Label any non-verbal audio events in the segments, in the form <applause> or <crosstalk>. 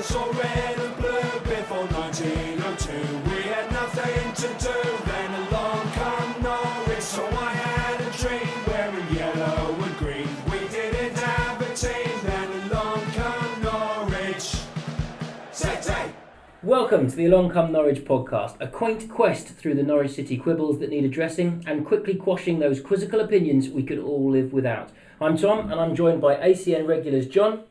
was all red and blue before 1902. We had nothing to do, then along come Norwich. So I had a dream wearing yellow and green. We didn't have a team, then along come Norwich. Say, say. Welcome to the Along Come Norwich podcast, a quaint quest through the Norwich City quibbles that need addressing and quickly quashing those quizzical opinions we could all live without. I'm Tom and I'm joined by ACN regulars John.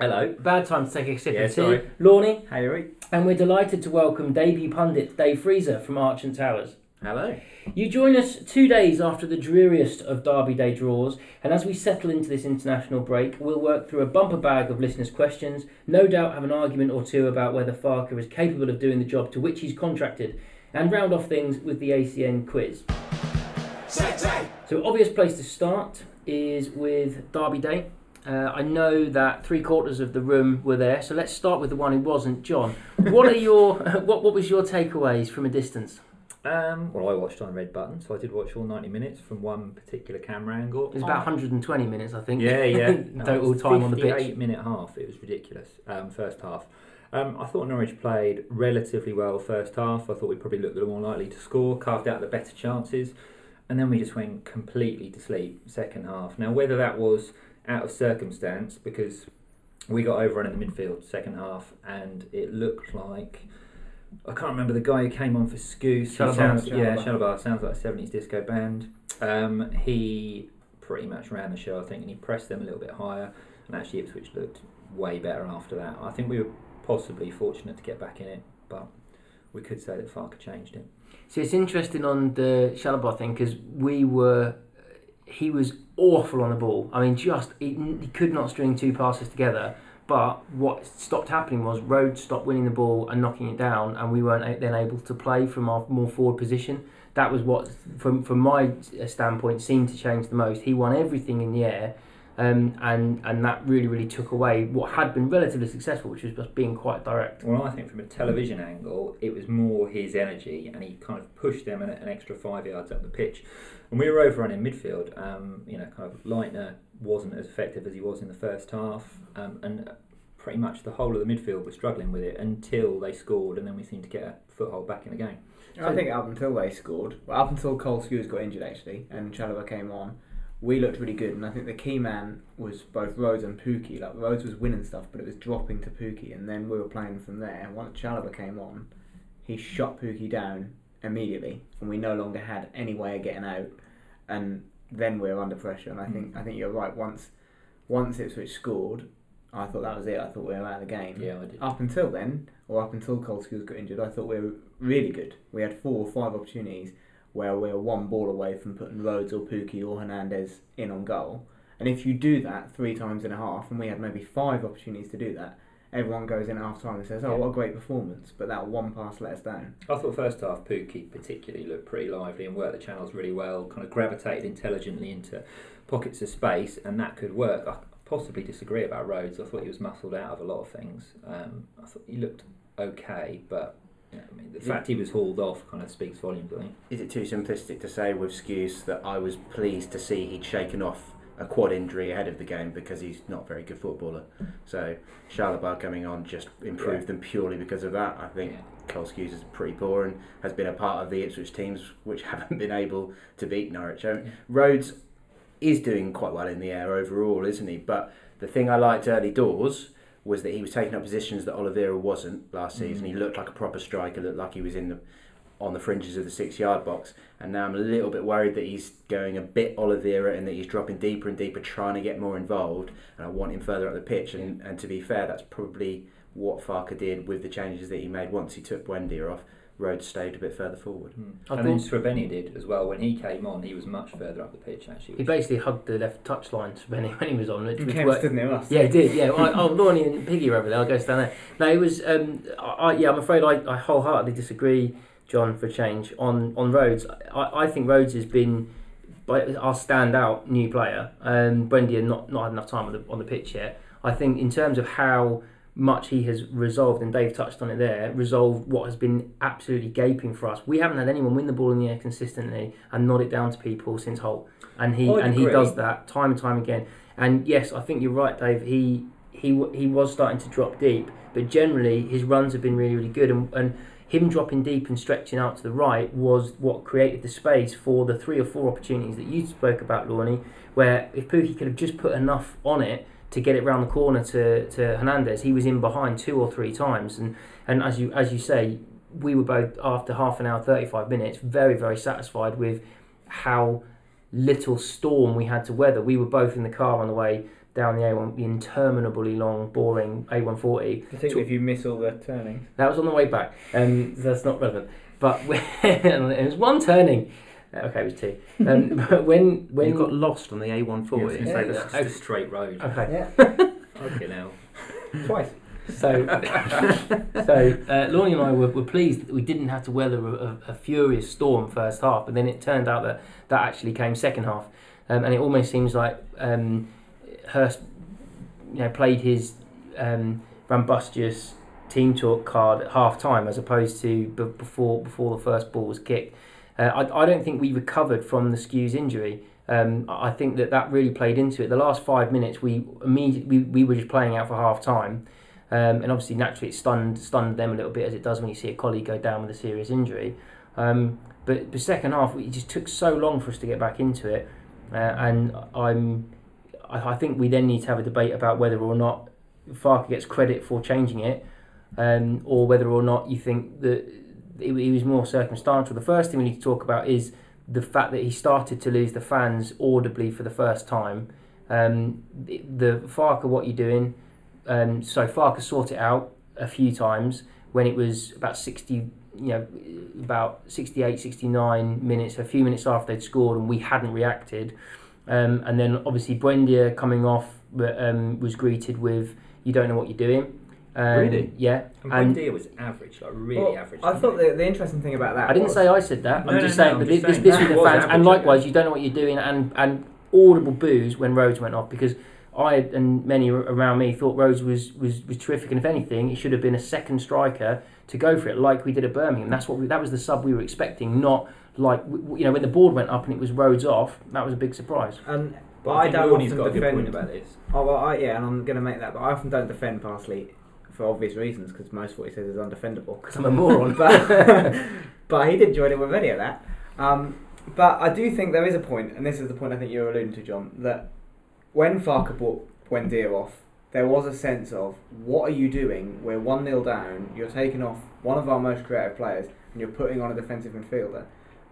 Hello. Bad time to take a sip Yeah, of tea. sorry. Lorne. Hey, Harry. And we're delighted to welcome debut pundit Dave Freezer from Archant Towers. Hello. You join us two days after the dreariest of Derby Day draws, and as we settle into this international break, we'll work through a bumper bag of listeners' questions, no doubt have an argument or two about whether Farke is capable of doing the job to which he's contracted, and round off things with the ACN quiz. Say, say. So, obvious place to start is with Derby Day. Uh, I know that three quarters of the room were there, so let's start with the one who wasn't. John, what are your <laughs> what what was your takeaways from a distance? Um, well, I watched on Red Button, so I did watch all 90 minutes from one particular camera angle. It was about 120 minutes, I think. Yeah, yeah. <laughs> No, Total time on the pitch. 58 minute half. It was ridiculous. Um, first half. Um, I thought Norwich played relatively well first half. I thought we probably looked a little more likely to score, carved out the better chances, and then we just went completely to sleep second half. Now, whether that was out of circumstance because we got overrun in the midfield second half, and it looked like I can't remember the guy who came on for Skuse. Chalobah. sounds, yeah, Chalobah. Chalobah sounds like a seventies disco band. Um, he pretty much ran the show, I think, and he pressed them a little bit higher. And actually, Ipswich looked way better after that. I think we were possibly fortunate to get back in it, but we could say that Farke changed it. So it's interesting on the Chalobah thing because we were, he was awful on the ball. I mean, just he, he could not string two passes together. But what stopped happening was Rhodes stopped winning the ball and knocking it down, and we weren't then able to play from our more forward position. That was what, from from my standpoint, seemed to change the most. He won everything in the air, um, and and that really really took away what had been relatively successful, which was just being quite direct. Well, I think from a television angle, it was more his energy, and he kind of pushed them an, an extra five yards up the pitch. And we were overrun in midfield. Um, you know, kind of Leitner wasn't as effective as he was in the first half, um, and pretty much the whole of the midfield was struggling with it until they scored, and then we seemed to get a foothold back in the game. I think up until they scored, well, up until Cole Skuse got injured actually, and Chalobah came on, we looked really good. And I think the key man was both Rhodes and Pukki. Like Rhodes was winning stuff, but it was dropping to Pukki, and then we were playing from there. And once Chalobah came on, he shot Pukki down immediately, and we no longer had any way of getting out. And then we were under pressure. And I think mm. I think you're right. Once once Ipswich scored, I thought that was it. I thought we were out of the game. Yeah, I did. Up until then, or up until Cole Skuse got injured, I thought we were really good. We had four or five opportunities where we were one ball away from putting Rhodes or Pukki or Hernandez in on goal. And if you do that three times in a half, and we had maybe five opportunities to do that, everyone goes in at half time and says, "Oh, Yeah. what a great performance!" But that one pass let us down. I thought first half Pukki particularly looked pretty lively and worked the channels really well, kind of gravitated intelligently into pockets of space, and that could work. I possibly disagree about Rhodes. I thought he was muscled out of a lot of things. Um, I thought he looked okay, but yeah, I mean, the fact he was hauled off kind of speaks volumes, I think. Is it too simplistic to say with Skuse that I was pleased to see he'd shaken off a quad injury ahead of the game because he's not a very good footballer? So Chalobah coming on just improved them purely because of that. I think Yeah. Cole Skuse is pretty poor and has been a part of the Ipswich teams which <laughs> haven't been able to beat Norwich. Um, Yeah. Rhodes is doing quite well in the air overall, isn't he? But the thing I liked early doors was that he was taking up positions that Oliveira wasn't last season. Mm. He looked like a proper striker, looked like he was in the on the fringes of the six yard box. And now I'm a little bit worried that he's going a bit Oliveira and that he's dropping deeper and deeper, trying to get more involved. And I want him further up the pitch. And, and to be fair, that's probably what Farke did with the changes that he made once he took Buendia off. Rhodes stayed a bit further forward. I and then thought- Srbeny did as well. When he came on, he was much further up the pitch actually. He basically hugged the left touch line <laughs> when he, was on, which, He which came worked. stood near us. Yeah, he did. Yeah, well, I, oh, Lorne and Piggy are over there. I'll go stand there. No, it was. Um, I, I, yeah, I'm afraid I, I wholeheartedly disagree, John, for a change on on Rhodes. I, I think Rhodes has been our standout new player. Um, Buendia not not had enough time on the on the pitch yet. I think in terms of how much he has resolved, and Dave touched on it there, resolved what has been absolutely gaping for us. We haven't had anyone win the ball in the air consistently and nod it down to people since Holt, and he I'd and he does that time and time again. And yes, I think you're right, Dave. He he he was starting to drop deep, but generally his runs have been really really good, and, and him dropping deep and stretching out to the right was what created the space for the three or four opportunities that you spoke about, Lorne, where if Pukki could have just put enough on it to get it round the corner to, to Hernandez, he was in behind two or three times, and and as you as you say, we were both after half an hour, thirty five minutes, very very satisfied with how little storm we had to weather. We were both in the car on the way down the A1, the interminably long, boring A140. Particularly if you miss all the turnings. That was on the way back, um, that's not relevant. But <laughs> it was one turning. Uh, Okay, it was two. Um, <laughs> but when when you got lost on the Yeah, I was A140. going to say, Yeah, that's yeah. just a straight road. okay, Yeah, <laughs> Okay, now. twice. so <laughs> so uh, Lonnie and I were, were pleased that we didn't have to weather a, a, a furious storm first half, but then it turned out that that actually came second half, um, and it almost seems like um, Hurst, you know, played his um, rambustious team talk card at half time as opposed to b- before before the first ball was kicked. Uh, I, I don't think we recovered from the Skuse injury. Um, I think that that really played into it. The last five minutes, we immediately we, we were just playing out for half time, um, and obviously naturally it stunned stunned them a little bit as it does when you see a colleague go down with a serious injury. Um, but the second half, it just took so long for us to get back into it, uh, and I'm I, I think we then need to have a debate about whether or not Farke gets credit for changing it, um, or whether or not you think that it, was more circumstantial. The first thing we need to talk about is the fact that he started to lose the fans audibly for the first time. Um, the, the Farke, what you're doing? Um, so Farke sorted it out a few times when it was about 60, you know, about 68, 69 minutes, a few minutes after they'd scored and we hadn't reacted. Um, and then obviously Buendia coming off um, was greeted with, you don't know what you're doing. Um, Really? Yeah. And And Buendia was average, like really Well, average. I thought the, the interesting thing about that. I didn't was, say I said that. No, I'm no, just no, saying I'm that this, saying this was the was fans, and likewise, okay. you don't know what you're doing, and and audible boos when Rhodes went off because I and many around me thought Rhodes was, was, was terrific, and if anything, it should have been a second striker to go for it, like we did at Birmingham. That's what we, that was the sub we were expecting, not like w- w- you know when the board went up and it was Rhodes off. That was a big surprise. And But I I don't often got a good defend. point about this. Oh well, I, yeah, and I'm going to make that, but I often don't defend Parsley for obvious reasons because most of what he says is undefendable. Because I'm a <laughs> moron. but <laughs> but he didn't join in with any of that. Um, but I do think there is a point, and this is the point I think you're alluding to, John, that when Farke brought Buendia off, there was a sense of what are you doing? We're one 0 down. You're taking off one of our most creative players, and you're putting on a defensive midfielder.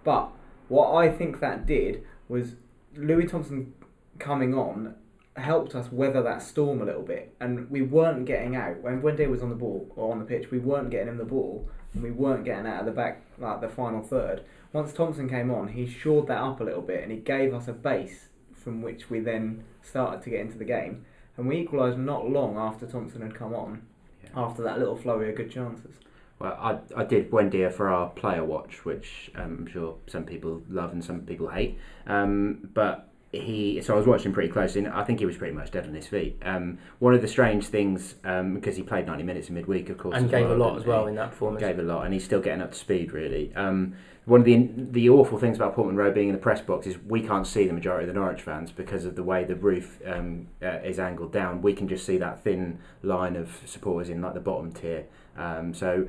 But what I think that did was Louis Thompson coming on helped us weather that storm a little bit, and we weren't getting out when Buendia was on the ball or on the pitch. We weren't getting him the ball, and we weren't getting out of the back like the final third. Once Thompson came on, he shored that up a little bit, and he gave us a base from which we then started to get into the game. And we equalised not long after Thompson had come on, Yeah. after that little flurry of good chances. Well, I, I did Buendia for our player watch, which um, I'm sure some people love and some people hate. Um, but he, so I was watching pretty closely, and I think he was pretty much dead on his feet. Um, one of the strange things, um, because he played 90 minutes in midweek, of course, and gave a lot as well he? in that performance. Gave a lot, and he's still getting up to speed. Really, um, one of the the awful things about Portman Road being in the press box is we can't see the majority of the Norwich fans because of the way the roof um, uh, is angled down. We can just see that thin line of supporters in like the bottom tier. Um, so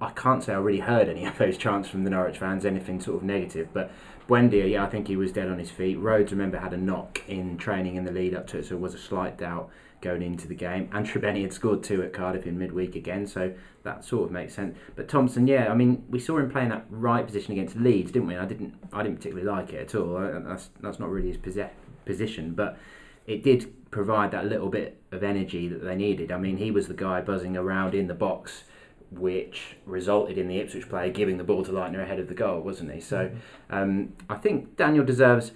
I can't say I really heard any <laughs> of those chants from the Norwich fans, anything sort of negative. But Buendia, yeah, I think he was dead on his feet. Rhodes, remember, had a knock in training in the lead up to it, so it was a slight doubt going into the game. And Srbeny had scored two at Cardiff in midweek again, so that sort of makes sense. But Thompson, yeah, I mean, we saw him playing that right position against Leeds, didn't we? I didn't, I didn't particularly like it at all. That's that's not really his position, but it did provide that little bit of energy that they needed. I mean, he was the guy buzzing around in the box, which resulted in the Ipswich player giving the ball to Leitner ahead of the goal, wasn't he? So um, I think Daniel deserves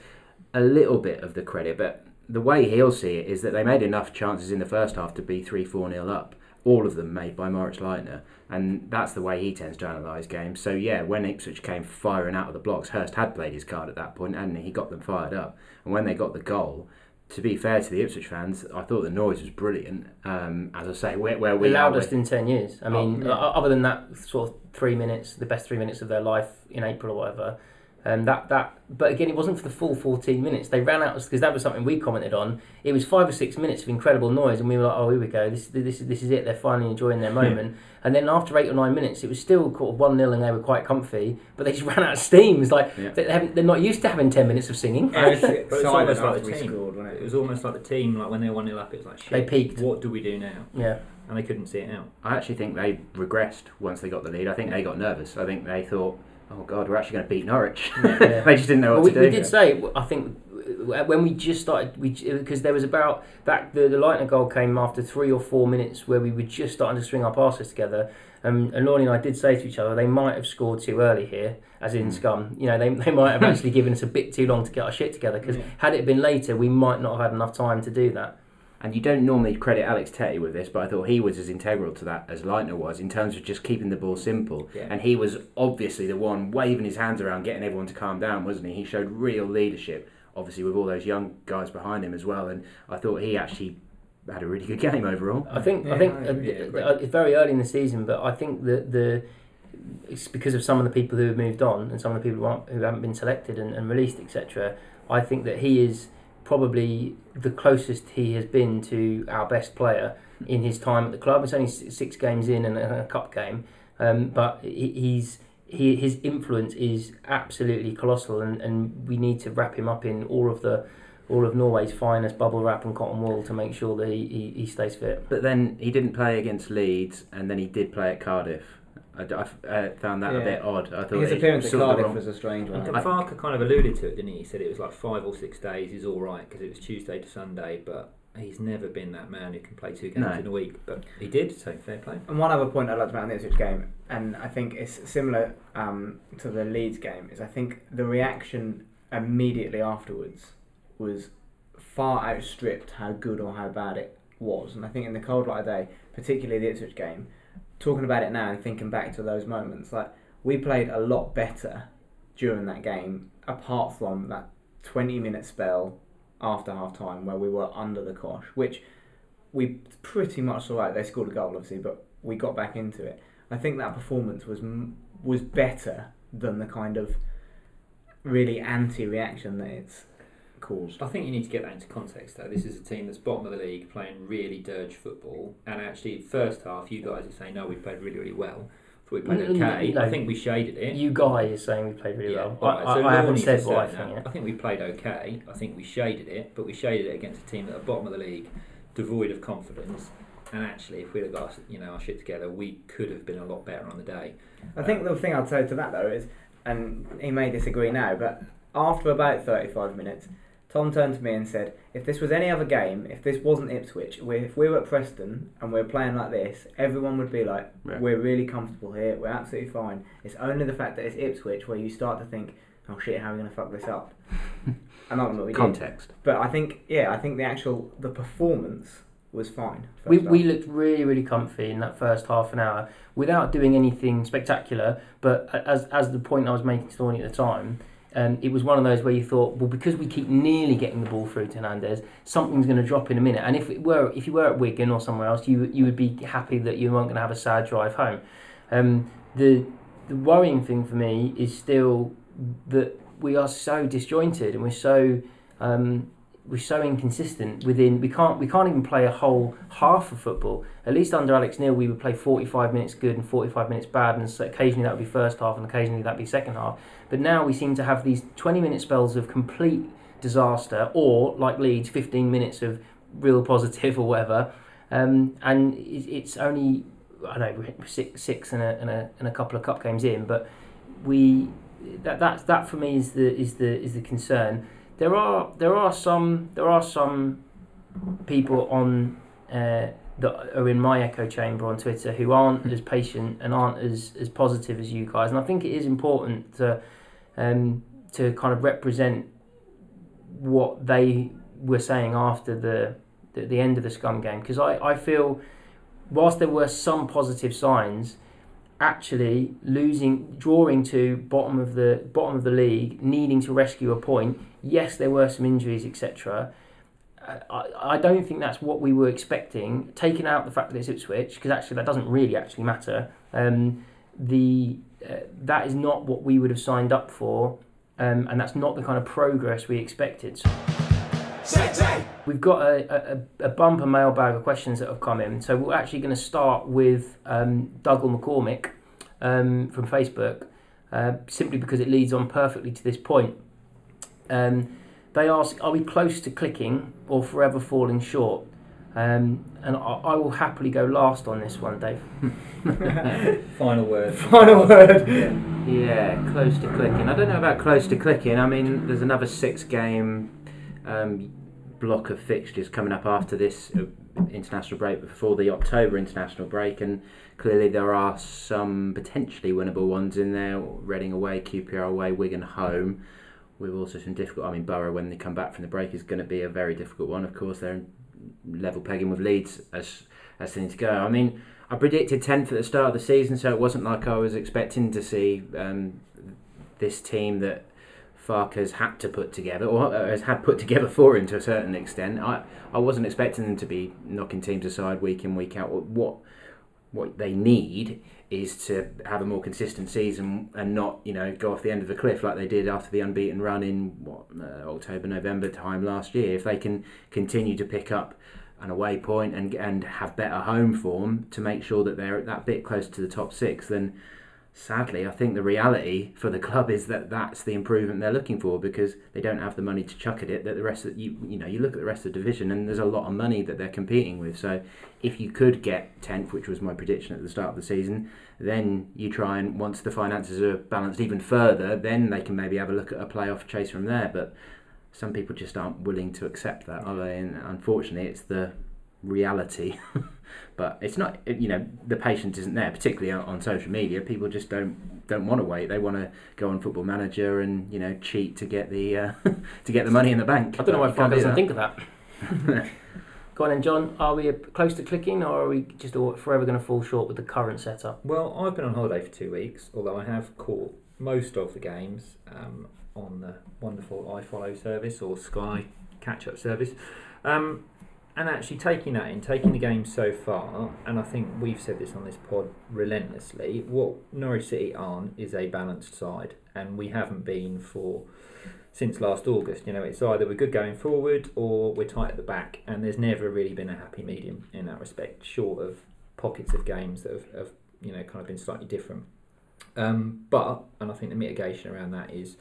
a little bit of the credit, but the way he'll see it is that they made enough chances in the first half to be 3 4 nil up. All of them made by Moritz Leitner, and that's the way he tends to analyse games. So, yeah, when Ipswich came firing out of the blocks, Hurst had played his card at that point, and he got them fired up. And when they got the goal, to be fair to the Ipswich fans, I thought the noise was brilliant. Um, as I say, where, where we the loudest in 10 years. I mean, Oh, yeah. other than that sort of three minutes, the best three minutes of their life in April or whatever, Um, that that, but again, it wasn't for the full 14 minutes. They ran out because that was something we commented on. It was five or six minutes of incredible noise, and we were like, "Oh, here we go. This this this is it. They're finally enjoying their moment." And then after eight or nine minutes, it was still kind of one 0 and they were quite comfy, but they just <laughs> ran out of steam. It's like Yeah. they haven't, they're not used to having 10 minutes of singing. It was <laughs> But it's almost like the team. scored, It it? was almost like the team, like when they were 1 0 up, it was like, shit, They peaked. what do we do now? Yeah, And they couldn't see it out. I actually think they regressed once they got the lead. I think they got nervous. I think they thought, "Oh God, we're actually going to beat Norwich." <laughs> Yeah. <laughs> they just didn't know well, what we, to do. we did say I think when we just started we because there was about that the the Leitner goal came after three or four minutes where we were just starting to string our passes together. Um, and Lorne and I did say to each other they might have scored too early here, as in Mm. scum. You know they, they might have actually given us a bit too long to get our shit together because Yeah. had it been later we might not have had enough time to do that. And you don't normally credit Alex Tettey with this, but I thought he was as integral to that as Leitner was in terms of just keeping the ball simple. Yeah. And he was obviously the one waving his hands around, getting everyone to calm down, wasn't he? He showed real leadership, obviously with all those young guys behind him as well. And I thought he actually had a really good game overall. I think I Yeah, think I uh, agree, yeah, uh, uh, it's very early in the season, but I think that the it's because of some of the people who have moved on and some of the people who, aren't, who haven't been selected and, and released, etc. I think that he is probably the closest he has been to our best player in his time at the club. It's only six games in and a, cup game, um, but he's he, his influence is absolutely colossal, and, and we need to wrap him up in all of the all of Norway's finest bubble wrap and cotton wool to make sure that he, he, he stays fit. But then he didn't play against Leeds, and then he did play at Cardiff. I, I f- uh, found that a bit odd. I thought His he appearance at the Cardiff wrong- was a strange one. And I- Farke kind of alluded to it, didn't he? He said it was like five or six days He's all right because it was Tuesday to Sunday, but he's never been that man who can play two games No. in a week. But he did, so fair play. And one other point I'd like to make on the Ipswich game, and I think it's similar um, to the Leeds game, is I think the reaction immediately afterwards was far outstripped how good or how bad it was. And I think in the cold light of day, particularly the Ipswich game, talking about it now and thinking back to those moments, like we played a lot better during that game, apart from that 20 minute spell after half time where we were under the cosh, which we pretty much saw out. They scored a goal, obviously, but we got back into it. I think that performance was was better than the kind of really anti-reaction that it's caused. I think you need to get that into context though. This is a team that's bottom of the league playing really dirge football, and actually, first half, you guys are saying no, we played really, really well. We played okay. no. I think we shaded it. You guys are saying we played really Yeah, well. alright, I, so I, I haven't said what I think that. yet. I think we played okay. I think we shaded it, but we shaded it against a team that are bottom of the league, devoid of confidence. And actually, if we'd have got you know our shit together, we could have been a lot better on the day. I think the thing I'd say to that though is, and he may disagree now, but after about 35 minutes, Tom turned to me and said, if this was any other game, if this wasn't Ipswich, we, if we were at Preston and we are playing like this, everyone would be like, Yeah. we're really comfortable here, we're absolutely fine. It's only the fact that it's Ipswich where you start to think, oh shit, how are we going to fuck this up? <laughs> and ultimately we did. Context. But I think, yeah, I think the actual, the performance was fine. We, first we half. looked really, really comfy in that first half an hour without doing anything spectacular. But as, as the point I was making to Thorny at the time, um, it was one of those where you thought, well, because we keep nearly getting the ball through to Hernandez, something's going to drop in a minute. And if it were, if you were at Wigan or somewhere else, you you would be happy that you weren't going to have a sad drive home. Um, the the worrying thing for me is still that we are so disjointed and we're so um, we're so inconsistent within we can't we can't even play a whole half of football. At least under Alex Neil we would play 45 minutes good and 45 minutes bad and so occasionally that would be first half and occasionally that would be second half. But now we seem to have these 20 minute spells of complete disaster or like Leeds 15 minutes of real positive <laughs> or whatever. Um, and it's only I don't know six six and a, and a and a couple of cup games in, but we that that's that for me is the is the is the concern. There are there are some there are some people on uh, that are in my echo chamber on Twitter who aren't as patient and aren't as, as positive as you guys, and I think it is important to um, to kind of represent what they were saying after the the, the end of the scum game because I, I feel whilst there were some positive signs actually losing drawing to bottom of the bottom of the league needing to rescue a point yes there were some injuries etc I, I don't think that's what we were expecting taking out the fact that it's Ipswich because actually that doesn't really actually matter um, the uh, that is not what we would have signed up for um, and that's not the kind of progress we expected. So Say, say. We've got a, a, a bumper mailbag of questions that have come in. So we're actually going to start with um, Dougal McCormick um, from Facebook, uh, simply because it leads on perfectly to this point. Um, they ask, Are we close to clicking or forever falling short? Um, and I, I will happily go last on this one, Dave. <laughs> Final word. <laughs> Final word. Yeah, close to clicking. I don't know about close to clicking. I mean, there's another six game um, block of fixtures coming up after this uh, international break, before the October international break, and clearly there are some potentially winnable ones in there. Reading away, QPR away, Wigan home. With also some difficult. I mean, Borough when they come back from the break is going to be a very difficult one. Of course, they're level pegging with Leeds as as things go. I mean, I predicted tenth at the start of the season, so it wasn't like I was expecting to see um, this team that Farke's had to put together, or uh, has had put together for him to a certain extent. I, I wasn't expecting them to be knocking teams aside week in week out. What what they need is to have a more consistent season and not you know go off the end of the cliff like they did after the unbeaten run in what uh, October November time last year. If they can continue to pick up an away point and and have better home form to make sure that they're that bit close to the top six, then sadly, I think the reality for the club is that that's the improvement they're looking for because they don't have the money to chuck at it. That the rest of you you know you look at the rest of the division and there's a lot of money that they're competing with. So if you could get tenth, which was my prediction at the start of the season, then you try and once the finances are balanced even further, then they can maybe have a look at a playoff chase from there. But some people just aren't willing to accept that, are they? And unfortunately, it's the reality. <laughs> but it's not, you know, the patience isn't there, particularly on, on social media. People just don't don't want to wait. They want to go on Football Manager and you know cheat to get the uh, <laughs> to get the money in the bank. I don't know why You can't Farke do doesn't think of that. <laughs> Go on then, John. Are we close to clicking, or are we just forever going to fall short with the current setup? Well, I've been on holiday for two weeks, although I have caught most of the games um, on the wonderful iFollow service or Sky catch up service. Um, and actually taking that in, taking the game so far, and I think we've said this on this pod relentlessly, what Norwich City aren't is a balanced side, and we haven't been for since last August. You know, it's either we're good going forward or we're tight at the back, and there's never really been a happy medium in that respect, short of pockets of games that have, have you know kind of been slightly different. Um, but and I think the mitigation around that is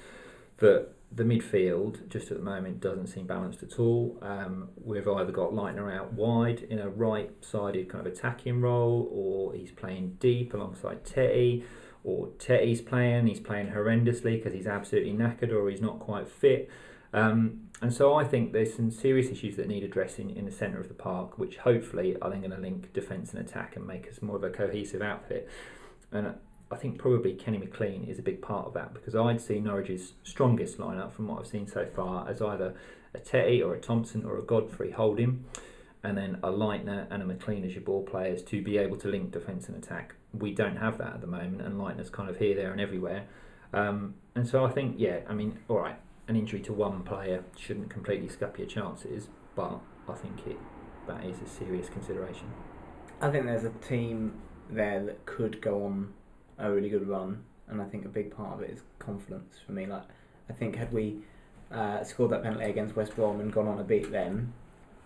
that the midfield just at the moment doesn't seem balanced at all. Um, we've either got Leitner out wide in a right-sided kind of attacking role, or he's playing deep alongside Tettey, or Tettey's playing. He's playing horrendously because he's absolutely knackered or he's not quite fit. Um, and so I think there's some serious issues that need addressing in the centre of the park, which hopefully are then going to link defence and attack and make us more of a cohesive outfit. And I think probably Kenny McLean is a big part of that because I'd see Norwich's strongest lineup from what I've seen so far as either a Tettey or a Thompson or a Godfrey holding, and then a Leitner and a McLean as your ball players to be able to link defence and attack. We don't have that at the moment, and Leitner's kind of here, there, and everywhere. Um, and so I think, yeah, I mean, all right, an injury to one player shouldn't completely scup your chances, but I think it that is a serious consideration. I think there's a team there that could go on a really good run, and I think a big part of it is confidence for me. Like, I think had we uh, scored that penalty against West Brom and gone on to beat them,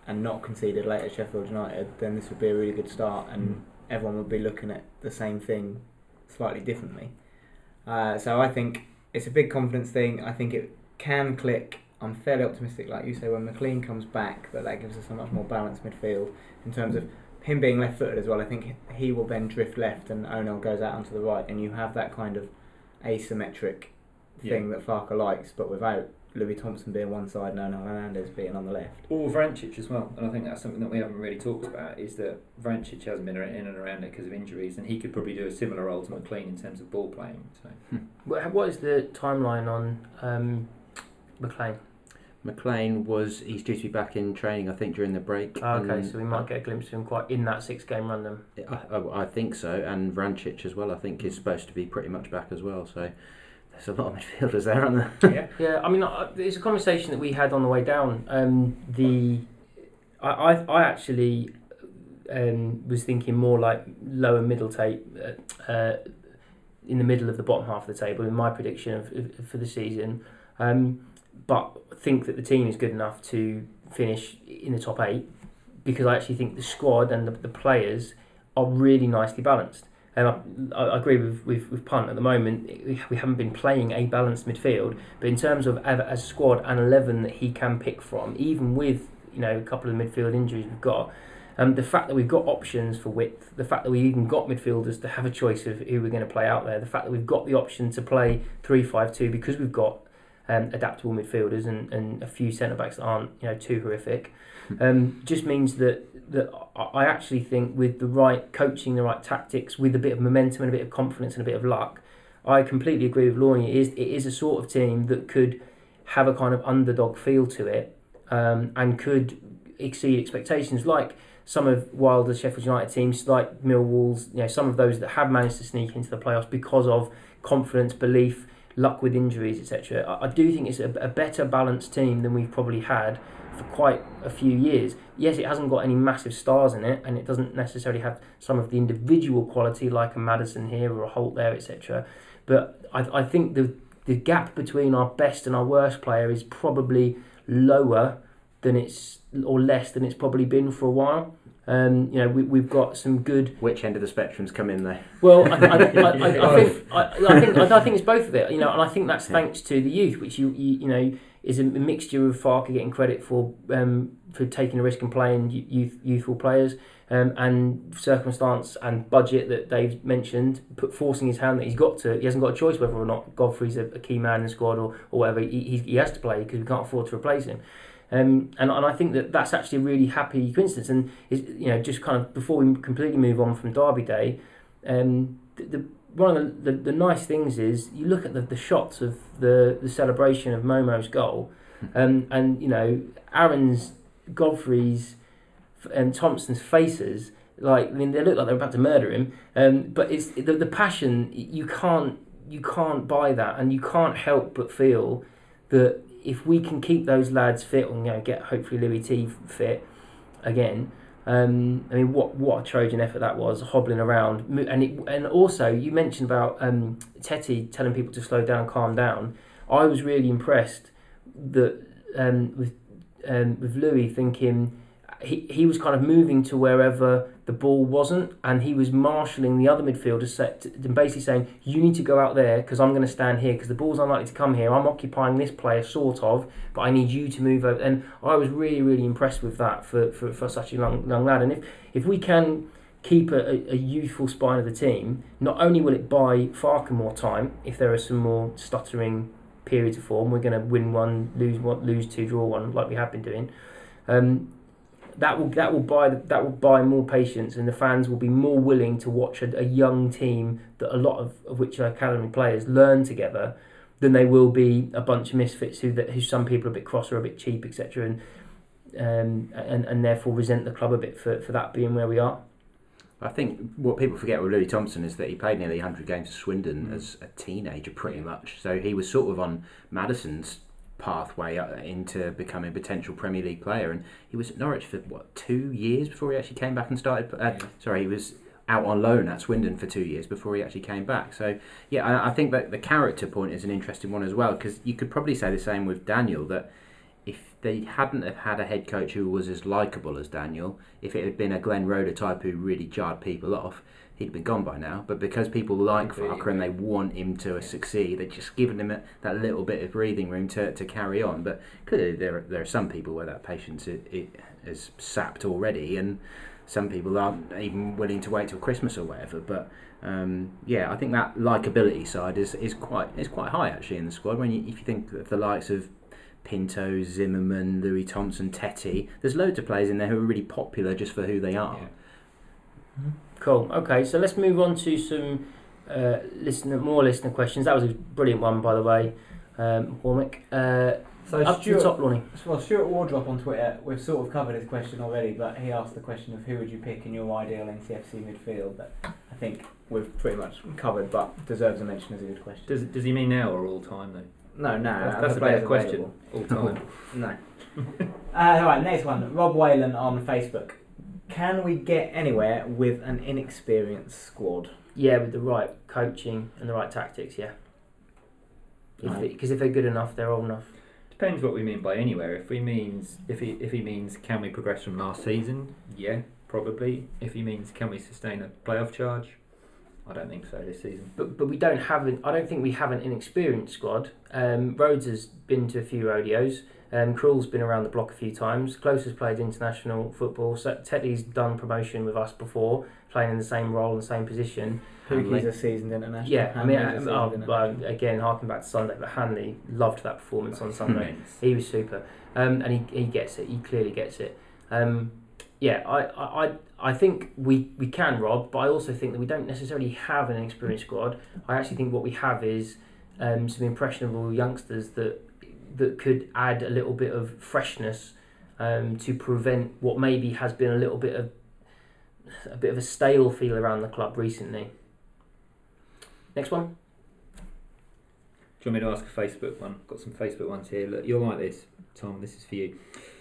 and not conceded late at Sheffield United, then this would be a really good start, and everyone would be looking at the same thing slightly differently. Uh, so I think it's a big confidence thing. I think it can click. I'm fairly optimistic, like you say, when McLean comes back, that that gives us a much more balanced midfield in terms of him being left-footed as well. I think he will then drift left, and Onel goes out onto the right, and you have that kind of asymmetric thing that Farke likes, but without Louis Thompson being one side and Onel Hernandez being on the left. Or Vrancic as well, and I think that's something that we haven't really talked about is that Vrancic hasn't been in and around it because of injuries, and he could probably do a similar role to McLean in terms of ball playing. So What what is the timeline on um, McLean? McLean was he's due to be back in training, I think, during the break. Oh, okay, and so we might get a glimpse of him quite in that six-game run then. I, I, I think so, and Vrancic as well. I think is supposed to be pretty much back as well. So there's a lot of <laughs> midfielders there, aren't there? yeah, <laughs> Yeah, I mean, uh, it's a conversation that we had on the way down. Um, the I, I, I actually um, was thinking more like lower middle tape, uh, uh, in the middle of the bottom half of the table in my prediction of, of, for the season. Um, but think that the team is good enough to finish in the top eight because I actually think the squad and the, the players are really nicely balanced. And I, I agree with, with, with Punt at the moment. We haven't been playing a balanced midfield, but in terms of as a squad and eleven that he can pick from, even with you know a couple of midfield injuries we've got, um, the fact that we've got options for width, the fact that we even got midfielders to have a choice of who we're going to play out there, the fact that we've got the option to play three five two because we've got um, adaptable midfielders and, and a few centre backs that aren't you know too horrific, um, just means that that I actually think with the right coaching, the right tactics, with a bit of momentum and a bit of confidence and a bit of luck, I completely agree with Laurie. It is it is a sort of team that could have a kind of underdog feel to it um, and could exceed expectations like some of Wilder's Sheffield United teams, like Millwall's, you know, some of those that have managed to sneak into the playoffs because of confidence, belief, luck with injuries, etc. I, I do think it's a, a better balanced team than we've probably had for quite a few years. Yes, it hasn't got any massive stars in it, and it doesn't necessarily have some of the individual quality like a Maddison here or a Holt there, etc. But I, I think the the gap between our best and our worst player is probably lower than it's or less than it's probably been for a while. Um, you know, we, we've got some good. Which end of the spectrum's come in there? Well, I, I, I, I, <laughs> I think I, think I, think it's both of it. You know, and I think that's thanks to the youth, which you you, you know is a mixture of Farke getting credit for um, for taking a risk and playing youth youthful players, um, and circumstance and budget that Dave mentioned, put forcing his hand that he's got to. He hasn't got a choice whether or not Godfrey's a, a key man in the squad or, or whatever. He, he, he has to play because we can't afford to replace him. Um, and, and I think that that's actually a really happy coincidence. And is you know just kind of before we completely move on from Derby Day, um, the, the one of the, the, the, nice things is you look at the, the shots of the, the celebration of Momo's goal, um, and you know Aaron's, Godfrey's, and Thompson's faces. Like I mean, they look like they're about to murder him. Um, but it's the, the passion. You can't you can't buy that, and you can't help but feel that if we can keep those lads fit and you know get hopefully Louis T fit again, um, I mean, what what a Trojan effort that was, hobbling around, and it, and also you mentioned about um, Tettey telling people to slow down, calm down. I was really impressed that um, with um, with Louis thinking he, he was kind of moving to wherever the ball wasn't, and he was marshalling the other midfielders, set and basically saying, "You need to go out there because I'm going to stand here because the ball's unlikely to come here. I'm occupying this player, sort of, but I need you to move over." And I was really, really impressed with that for, for, for such a young, young lad. And if if we can keep a, a, youthful spine of the team, not only will it buy Farke more time if there are some more stuttering periods of form, we're going to win one, lose one, lose two, draw one, like we have been doing. Um, that will that will buy that will buy more patience, and the fans will be more willing to watch a, a young team that a lot of, of which are academy players learn together, than they will be a bunch of misfits who that who some people are a bit cross or a bit cheap, etc. And um, and and therefore resent the club a bit for, for that being where we are. I think what people forget with Louis Thompson is that he played nearly 100 games for Swindon mm. as a teenager, pretty much. So he was sort of on Maddison's pathway into becoming a potential Premier League player. And he was at Norwich for what two years before he actually came back and started. Uh, sorry, he was out on loan at Swindon for two years before he actually came back. So yeah, I, I think that the character point is an interesting one as well because you could probably say the same with Daniel that if they hadn't have had a head coach who was as likable as Daniel, if it had been a Glenn Roeder type who really jarred people off, he'd be gone by now. But because people like Farke and they want him to succeed, they're just giving him a, that little bit of breathing room to, to carry on. But clearly, there are, there are some people where that patience it, it is sapped already, and some people aren't even willing to wait till Christmas or whatever. But um, yeah, I think that likability side is, is quite is quite high actually in the squad. When you, if you think of the likes of Pinto, Zimmermann, Louis Thompson, Tettey, there's loads of players in there who are really popular just for who they are. Yeah. Mm-hmm. Cool. Okay, so let's move on to some uh, listener, more listener questions. That was a brilliant one, by the way, um, Uh, so up Stuart, to the top, Lonnie. Well, Stuart Wardrop on Twitter, we've sort of covered his question already, but he asked the question of who would you pick in your ideal NCFC midfield. That I think we've pretty much covered, but deserves a mention as a good question. Does Does he mean now or all time though? No, no, that's, that's a better question. All time. no. <laughs> uh, all right, next one. Rob Whalen on Facebook. Can we get anywhere with an inexperienced squad? Yeah, with the right coaching and the right tactics. Yeah. Because if, they're good enough, they're old enough. Depends what we mean by anywhere. If we means if he if he means can we progress from last season? Yeah, probably. If he means can we sustain a playoff charge? I don't think so this season. But but we don't have an. I don't think we have an inexperienced squad. Um, Rhodes has been to a few rodeos. Um, Krul's been around the block a few times. Klose has played international football. So Tettey's done promotion with us before, playing in the same role and the same position. Pukki's a seasoned international. Yeah, I mean, Hanley's a um, oh, well, again, harking back to Sunday, but Hanley loved that performance on Sunday. He was super, um, and he, he gets it. He clearly gets it. Um, yeah, I, I, I- I think we, we can rob, but I also think that we don't necessarily have an experienced squad. I actually think what we have is um, some impressionable youngsters that that could add a little bit of freshness um, to prevent what maybe has been a little bit of a bit of a stale feel around the club recently. Next one. Do you want me to ask a Facebook one? Got some Facebook ones here. Look, you'll like this, Tom. This is for you.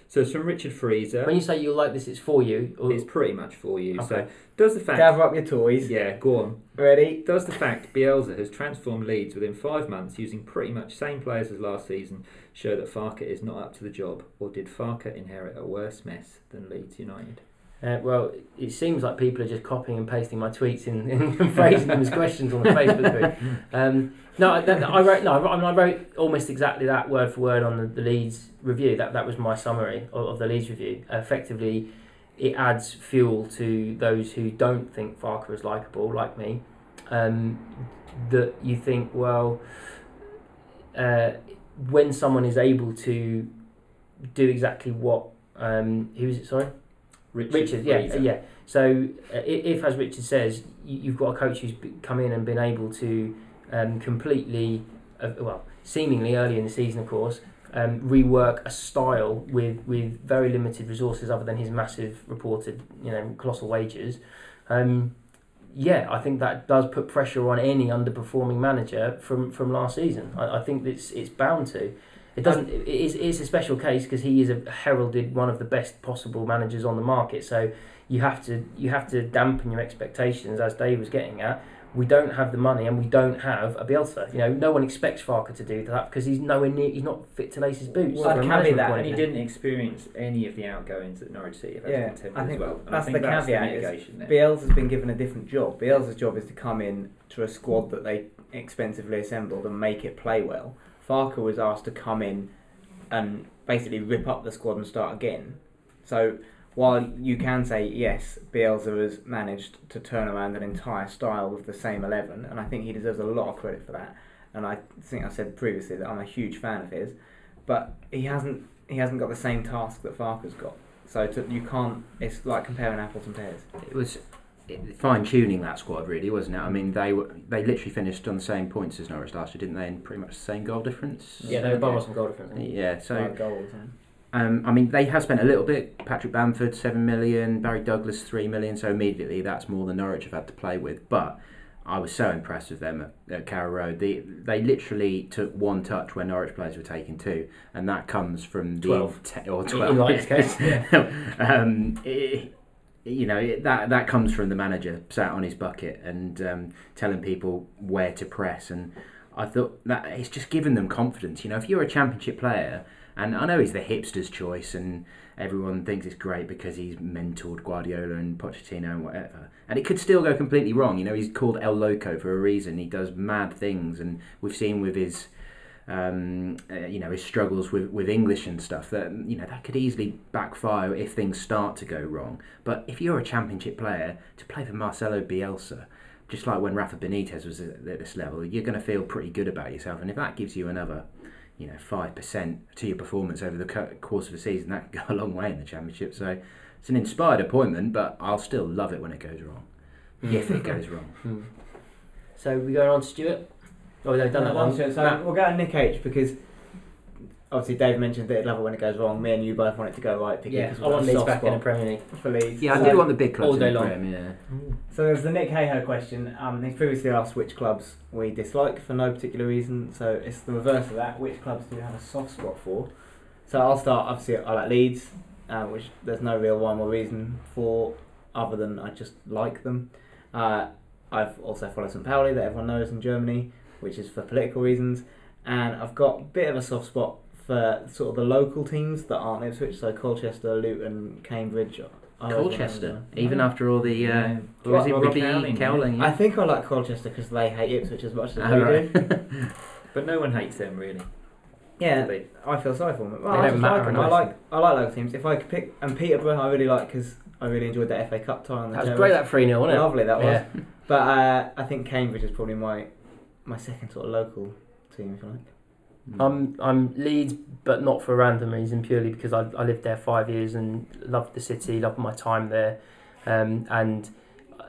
So it's from Richard Freezer. When you say you like this, it's for you. Or, It's pretty much for you. So does the fact? Gather up your toys. Yeah, go on. Ready? Does the fact Bielsa has transformed Leeds within five months using pretty much same players as last season show that Farke is not up to the job, or did Farke inherit a worse mess than Leeds United? Uh, well, it seems like people are just copying and pasting my tweets <laughs> and phrasing them as questions on the Facebook group. Um, no, I, I wrote no, I wrote- I wrote almost exactly that word for word on the, the Leeds review. That that was my summary of, of the Leeds review. effectively, it adds fuel to those who don't think Farke is likable, like me. Um, that you think, well, uh, when someone is able to do exactly what um, who is it? Sorry. Richard, yeah, Freezer. yeah. So uh, if, as Richard says, you- you've got a coach who's come in and been able to um, completely, uh, well, seemingly early in the season, of course, um, rework a style with with very limited resources other than his massive reported, you know, colossal wages. Um, yeah, I think that does put pressure on any underperforming manager from, from last season. I, I think it's it's bound to. It doesn't. It is it's a special case because he is a heralded one of the best possible managers on the market. So you have to you have to dampen your expectations, as Dave was getting at. We don't have the money, and we don't have a Bielsa. You know, no one expects Farke to do that because he's nowhere near. He's not fit to lace his boots. Well, from a I'd caveat that, point And he didn't experience any of the outgoings that Norwich City have had Yeah, in Contemporary I think as well. And that's I think the that's caveat The is there. Bielsa's been given a different job. Bielsa's job is to come in to a squad that they expensively assembled and make it play well. Farke was asked to come in and basically rip up the squad and start again. So while you can say yes, Bielsa has managed to turn around an entire style with the same eleven, and I think he deserves a lot of credit for that. And I think I said previously that I'm a huge fan of his, but he hasn't he hasn't got the same task that Farke's got. So to, you can't. It's like comparing apples and pears. It was fine tuning that squad, really, wasn't it? I mean, they were they literally finished on the same points as Norwich last year, didn't they? And pretty much the same goal difference. Yeah, they're above us in goal difference. Yeah. So goals. Um, I mean, they have spent a little bit. Patrick Bamford, seven million. Barry Douglas, three million. So immediately, that's more than Norwich have had to play with. But I was so impressed with them at, at Carrow Road. They they literally took one touch where Norwich players were taking two, and that comes from the 12. te- or In twelve. Light's <laughs> case, um, it- you know that that comes from the manager sat on his bucket and um, telling people where to press. And I thought that it's just given them confidence. You know, if you're a championship player. And I know he's the hipster's choice, and everyone thinks it's great because he's mentored Guardiola and Pochettino and whatever. And it could still go completely wrong. You know, he's called El Loco for a reason. He does mad things, and we've seen with his, um, uh, you know, his struggles with, with English and stuff that you know that could easily backfire if things start to go wrong. But if you're a championship player to play for Marcelo Bielsa, just like when Rafa Benitez was at this level, you're going to feel pretty good about yourself. And if that gives you another you know five percent to your performance over the course of a season. That can go a long way in the championship. So it's an inspired appointment, but I'll still love it when it goes wrong. if it goes wrong. <laughs> Hmm. So we going on Stuart. Oh, they've done that one. So Matt. we'll go to Nick H because obviously Dave mentioned that he'd love it when it goes wrong. Me and you both want it to go right. Because Yeah, I want Leeds back in the Premier League. for Leeds. Yeah, I So- do want the big clubs all day in long. Prem, yeah. So there's the Nick Hayho question. Um, he's previously asked which clubs we dislike for no particular reason. So it's the reverse of that. Which clubs do you have a soft spot for? So I'll start. Obviously, I like Leeds, uh, which there's no real rhyme or reason for, other than I just like them. Uh, I've also followed St. Pauli, that everyone knows in Germany, which is for political reasons. and I've got a bit of a soft spot for sort of the local teams that aren't Ipswich, so Colchester, Luton, Cambridge. I Colchester, remember. even after all the uh, Yeah. was it, Robbie Robbie Cowling, Cowling? I think I like Colchester because they hate Ipswich as much as Ah, we right. do. <laughs> But no one hates them really. Yeah, they? I feel sorry for them. Well, They I don't matter like them. I like I like local teams. If I could pick and Peterborough, I really like because I really enjoyed the FA Cup tie on the That was terrace. great, that 3 0, wasn't it? Lovely that was. Yeah. But uh, I think Cambridge is probably my my second sort of local team, if you like. I'm I'm Leeds, but not for a random reason. Purely because I, I lived there five years and loved the city, loved my time there, um, and uh,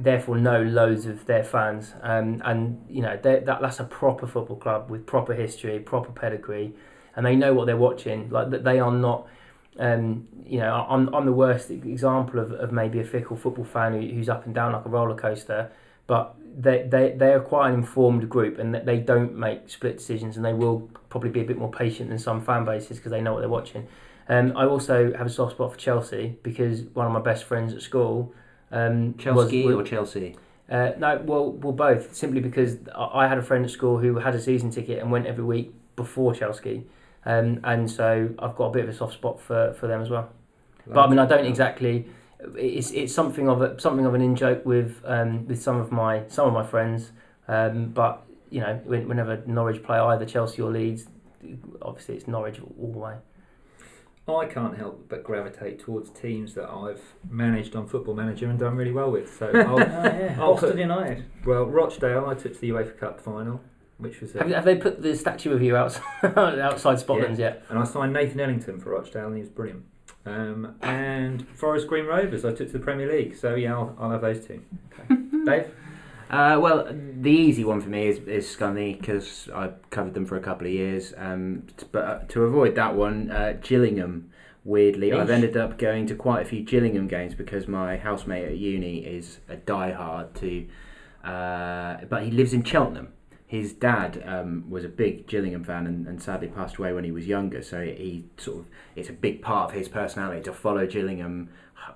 therefore know loads of their fans. Um, and you know they- that that's a proper football club with proper history, proper pedigree, and they know what they're watching. Like that, they are not. Um, you know, I'm I'm the worst example of, of maybe a fickle football fan who, who's up and down like a roller coaster. But they they they're quite an informed group, and that they don't make split decisions, and they will probably be a bit more patient than some fan bases because they know what they're watching. Um, I also have a soft spot for Chelsea because one of my best friends at school. Um, Chelsea was, or Chelsea? uh, no, well, well, both. Simply because I I had a friend at school who had a season ticket and went every week before Chelsea, um, and so I've got a bit of a soft spot for, for them as well. But I mean, I don't exactly. It's it's something of a something of an in joke with um, with some of my some of my friends. Um, but you know, whenever Norwich play either Chelsea or Leeds, obviously it's Norwich all the way. I can't help but gravitate towards teams that I've managed on Football Manager and done really well with. So, <laughs> I'll, yeah, I'll Boston put- United. well, Rochdale, I took to the UEFA Cup final, which was, a, Have, have they put the statue of you <laughs> outside outside Spotland's yet? and I signed Nathan Ellington for Rochdale, and he was brilliant. Um, and Forest Green Rovers, I took to the Premier League. So yeah, I'll, I'll have those two. <laughs> Dave. Uh, well, the easy one for me is, is Scunny because I covered them for a couple of years. Um, t- but uh, to avoid that one, uh, Gillingham. Weirdly, I've ended up going to quite a few Gillingham games because my housemate at uni is a diehard to, uh, but he lives in Cheltenham. His dad um, was a big Gillingham fan and, and sadly passed away when he was younger. So he sort of it's a big part of his personality to follow Gillingham,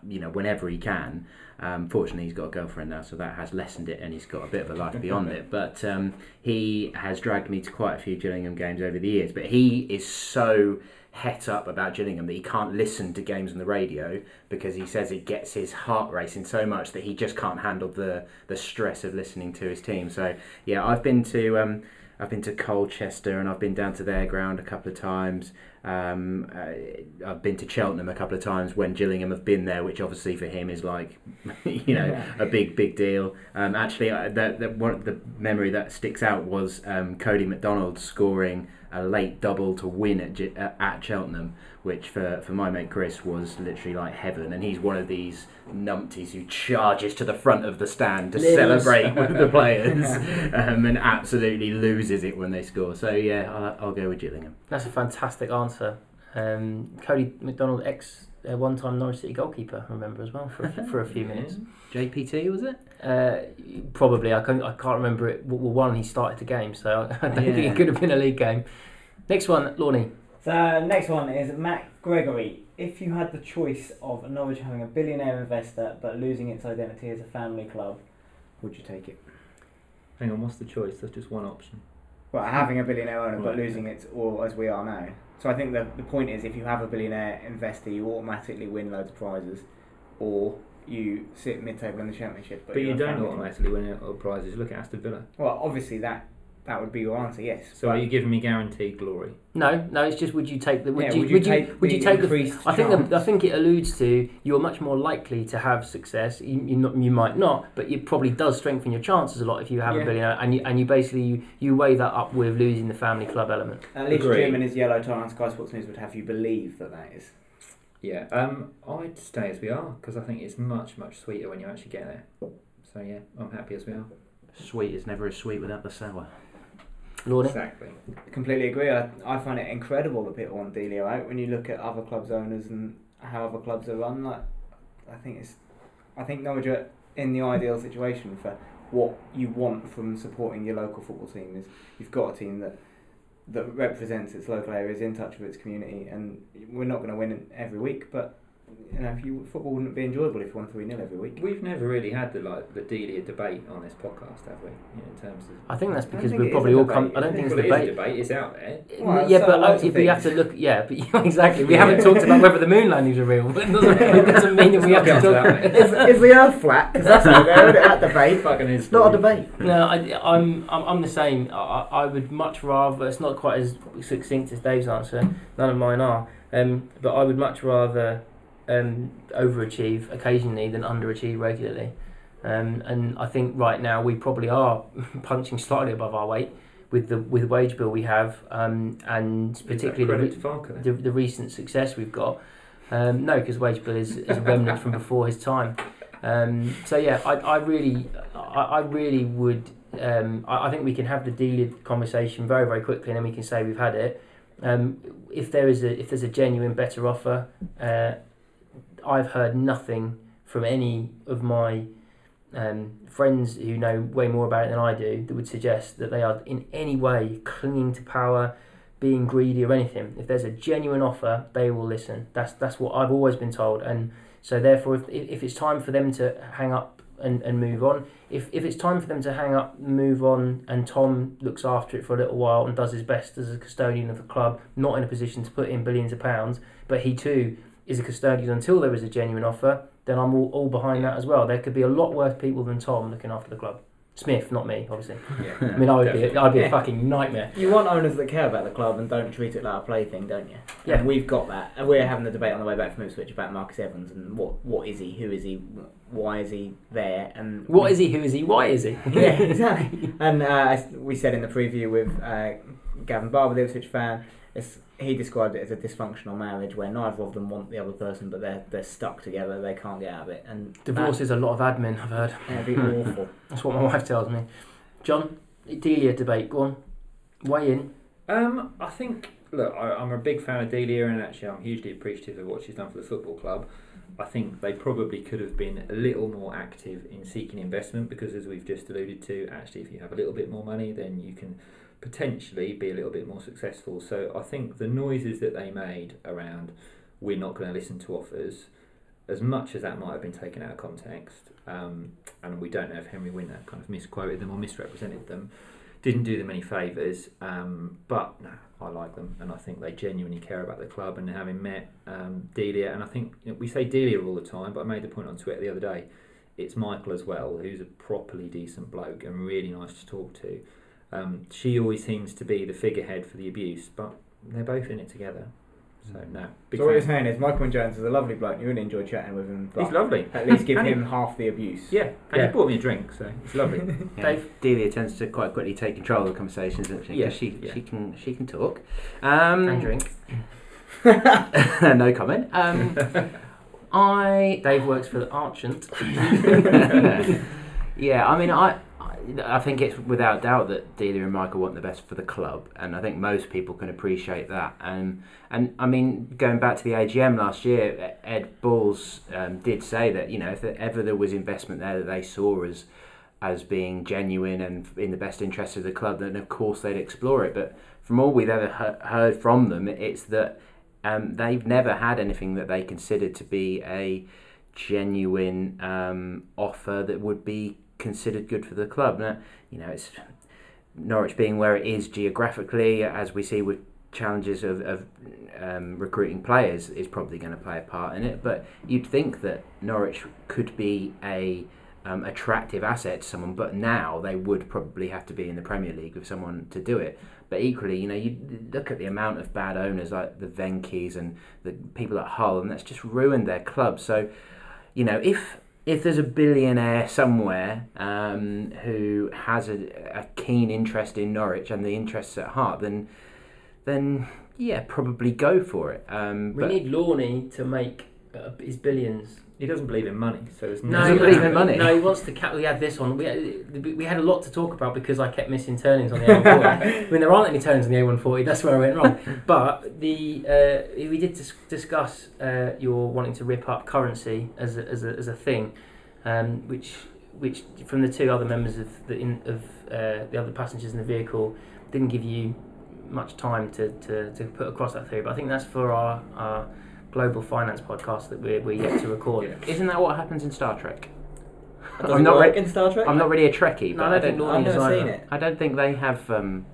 you know, whenever he can. Um, fortunately, he's got a girlfriend now, so that has lessened it, and he's got a bit of a life beyond it. <laughs> But um, he has dragged me to quite a few Gillingham games over the years. But he is so het up about Gillingham that he can't listen to games on the radio because he says it gets his heart racing so much that he just can't handle the the stress of listening to his team. So yeah, I've been to. Um, I've been to Colchester and I've been down to their ground a couple of times. Um, uh, I've been to Cheltenham a couple of times when Gillingham have been there, which obviously for him is like, <laughs> you know, a big, big deal. Um, actually, uh, the, the, one, the memory that sticks out was um, Cody McDonald scoring a late double to win at, Gi- uh, at Cheltenham, which for, for my mate Chris was literally like heaven. And he's one of these numpties who charges to the front of the stand to Lives. celebrate <laughs> with the players um, and absolutely loses it when they score. So yeah, I'll, I'll go with Gillingham. That's a fantastic answer. Um, Cody McDonald, ex uh, one-time Norwich City goalkeeper, I remember as well for a, for a few minutes. JPT was it? Uh, probably, I can't, I can't remember it. Well, one he started the game, so <laughs> I don't think it could have been a league game. Next one, Lorne. So next one is Matt Gregory. If you had the choice of Norwich having a billionaire investor but losing its identity as a family club, would you take it? Hang on, what's the choice? That's just one option. Well, having a billionaire owner but losing it all as we are now. So I think the the point is if you have a billionaire investor, you automatically win loads of prizes, or you sit mid-table in the championship. But, But, you don't automatically win all prizes. Look at Aston Villa. Well, obviously that that would be your answer, yes. So But- are you giving me guaranteed glory? No, no, it's just would you take the would yeah, you would you would you take would the you take the increased I think the, I think it alludes to you're much more likely to have success. You, you, not, you might not, but it probably does strengthen your chances a lot if you have Yeah. a billionaire and you and you basically you, you weigh that up with losing the family club element. At least Agree. Jim and his yellow tie on Sky Sports News would have you believe that that is. Yeah. Um, I'd stay as we are because I think it's much much sweeter when you actually get there. So yeah, I'm happy as we are. Sweet is never as sweet without the sour. Lorne. Exactly. Completely agree. I, I find it incredible that people want Delia out when you look at other clubs' owners and how other clubs are run. Like, I think it's, I think Norwich are in the ideal situation for what you want from supporting your local football team. Is you've got a team that that represents its local areas, in touch with its community, and we're not going to win every week, but you know, if you football wouldn't be enjoyable if you won three 0 every week. We've never really had the like the Delia debate on this podcast, have we? You know, in terms of. I think that's because think we're probably all come. I don't think it's well, a it is debate. debate. It's out there. Well, yeah, so but lots uh, if you have to look, yeah, but <laughs> exactly. We Yeah. haven't talked about whether the moon landings are real. But it doesn't, it doesn't mean that we have to talk. get onto that, is, is the Earth flat? Because that's not there, is it? That debate. Fucking. It's not a debate. No, I, I'm, I'm I'm the same. I, I I would much rather. It's not quite as succinct as Dave's answer. None of mine are. Um, but I would much rather um, overachieve occasionally than underachieve regularly. Um, and I think right now we probably are <laughs> punching slightly above our weight with the with the wage bill we have, um, and particularly the, the, the recent success we've got. Um, no, because wage bill is, is a remnant from before his time. Um, so yeah, I, I really, I, I really would. Um, I, I think we can have the Delia conversation very very quickly, and then we can say we've had it. Um, if there is a if there's a genuine better offer, uh, I've heard nothing from any of my um, friends who know way more about it than I do that would suggest that they are in any way clinging to power, being greedy or anything. If there's a genuine offer, they will listen. That's that's what I've always been told, and so therefore, if if it's time for them to hang up and, and move on, if if it's time for them to hang up, move on, and Tom looks after it for a little while and does his best as a custodian of the club, not in a position to put in billions of pounds, but he too is a custodian until there is a genuine offer, then I'm all, all behind that as well. There could be a lot worse people than Tom looking after the club. Smith, not me, obviously. Yeah. <laughs> I mean, I would be, Definitely. I'd be a fucking nightmare. You want owners that care about the club and don't treat it like a plaything, don't you? Yeah. And we've got that. And we're having the debate on the way back from Ipswich about Marcus Evans and what what is he, who is he, why is he there, and What is he? Who is he? Why is he? <laughs> yeah, <laughs> exactly. And uh, as we said in the preview with uh, Gavin Barber, the Ipswich fan, it's, he described it as a dysfunctional marriage where neither of them want the other person, but they're they're stuck together. They can't get out of it, and Divorce is a lot of admin, I've heard. that, that'd be awful. <laughs> That's what my wife tells me. John, Delia debate, go on. Weigh in. Um, I think. Look, I, I'm a big fan of Delia, and actually, I'm hugely appreciative of what she's done for the football club. I think they probably could have been a little more active in seeking investment because, as we've just alluded to, actually, if you have a little bit more money, then you can potentially be a little bit more successful. So I think the noises that they made around we're not going to listen to offers, as much as that might have been taken out of context, um, and we don't know if Henry Winter kind of misquoted them or misrepresented them, didn't do them any favours. Um, but no, I like them, and I think they genuinely care about the club. And having met um, Delia, and I think you know, we say Delia all the time, but I made the point on Twitter the other day. It's Michael as well, who's a properly decent bloke and really nice to talk to. Um, she always seems to be the figurehead for the abuse, but they're both in it together. So no, big so what you're saying is Michael Wynn-Jones is a lovely bloke. You really enjoy chatting with him. But He's lovely. At least give And he- him half the abuse. Yeah, and Yeah. he bought me a drink, so it's lovely. <laughs> Yeah. Dave? Delia tends to quite quickly take control of the conversations, doesn't she? 'Cause Yeah, she yeah. she can she can talk. Um, And drink. <laughs> no comment. Um, <laughs> I Dave works for the Archant. yeah, I mean, I, I think it's without doubt that Delia and Michael want the best for the club, and I think most people can appreciate that. And and I mean, going back to the AGM last year, Ed Balls um, did say that you know if ever there was investment there that they saw as as being genuine and in the best interest of the club, then of course they'd explore it. But from all we've ever he- heard from them, it's that um, they've never had anything that they considered to be a genuine um, offer that would be considered good for the club. Now, you know, it's Norwich being where it is geographically, as we see with challenges of, of um, recruiting players, is probably going to play a part in it. But you'd think that Norwich could be a um, attractive asset to someone, but now they would probably have to be in the Premier League with someone to do it. But equally, you know, you look at the amount of bad owners like the Venkys and the people at Hull, and that's just ruined their club. So, you know, if if there's a billionaire somewhere um, who has a, a keen interest in Norwich and the interests at heart, then then yeah, probably go for it. Um, We need Lorney to make uh, his billions. He doesn't believe in money, so there's No, Doesn't believe in money. No, he wants to. Cap- we had this one. We had, we had a lot to talk about because I kept missing turnings on the A140. <laughs> I mean, there aren't any turnings on the A140. That's where I went wrong. But the uh, we did dis- discuss uh, your wanting to rip up currency as a, as a, as a thing, um, which which from the two other members of the in, of uh, the other passengers in the vehicle didn't give you much time to, to, to put across that theory. But I think that's for our, our global finance podcast that we're, we're yet to <laughs> record. Yeah. Isn't that what happens in Star Trek? Does I'm it not work re- in Star Trek? I'm not really a Trekkie, No, but I I don't think don't. I've never seen it. I don't think they have um,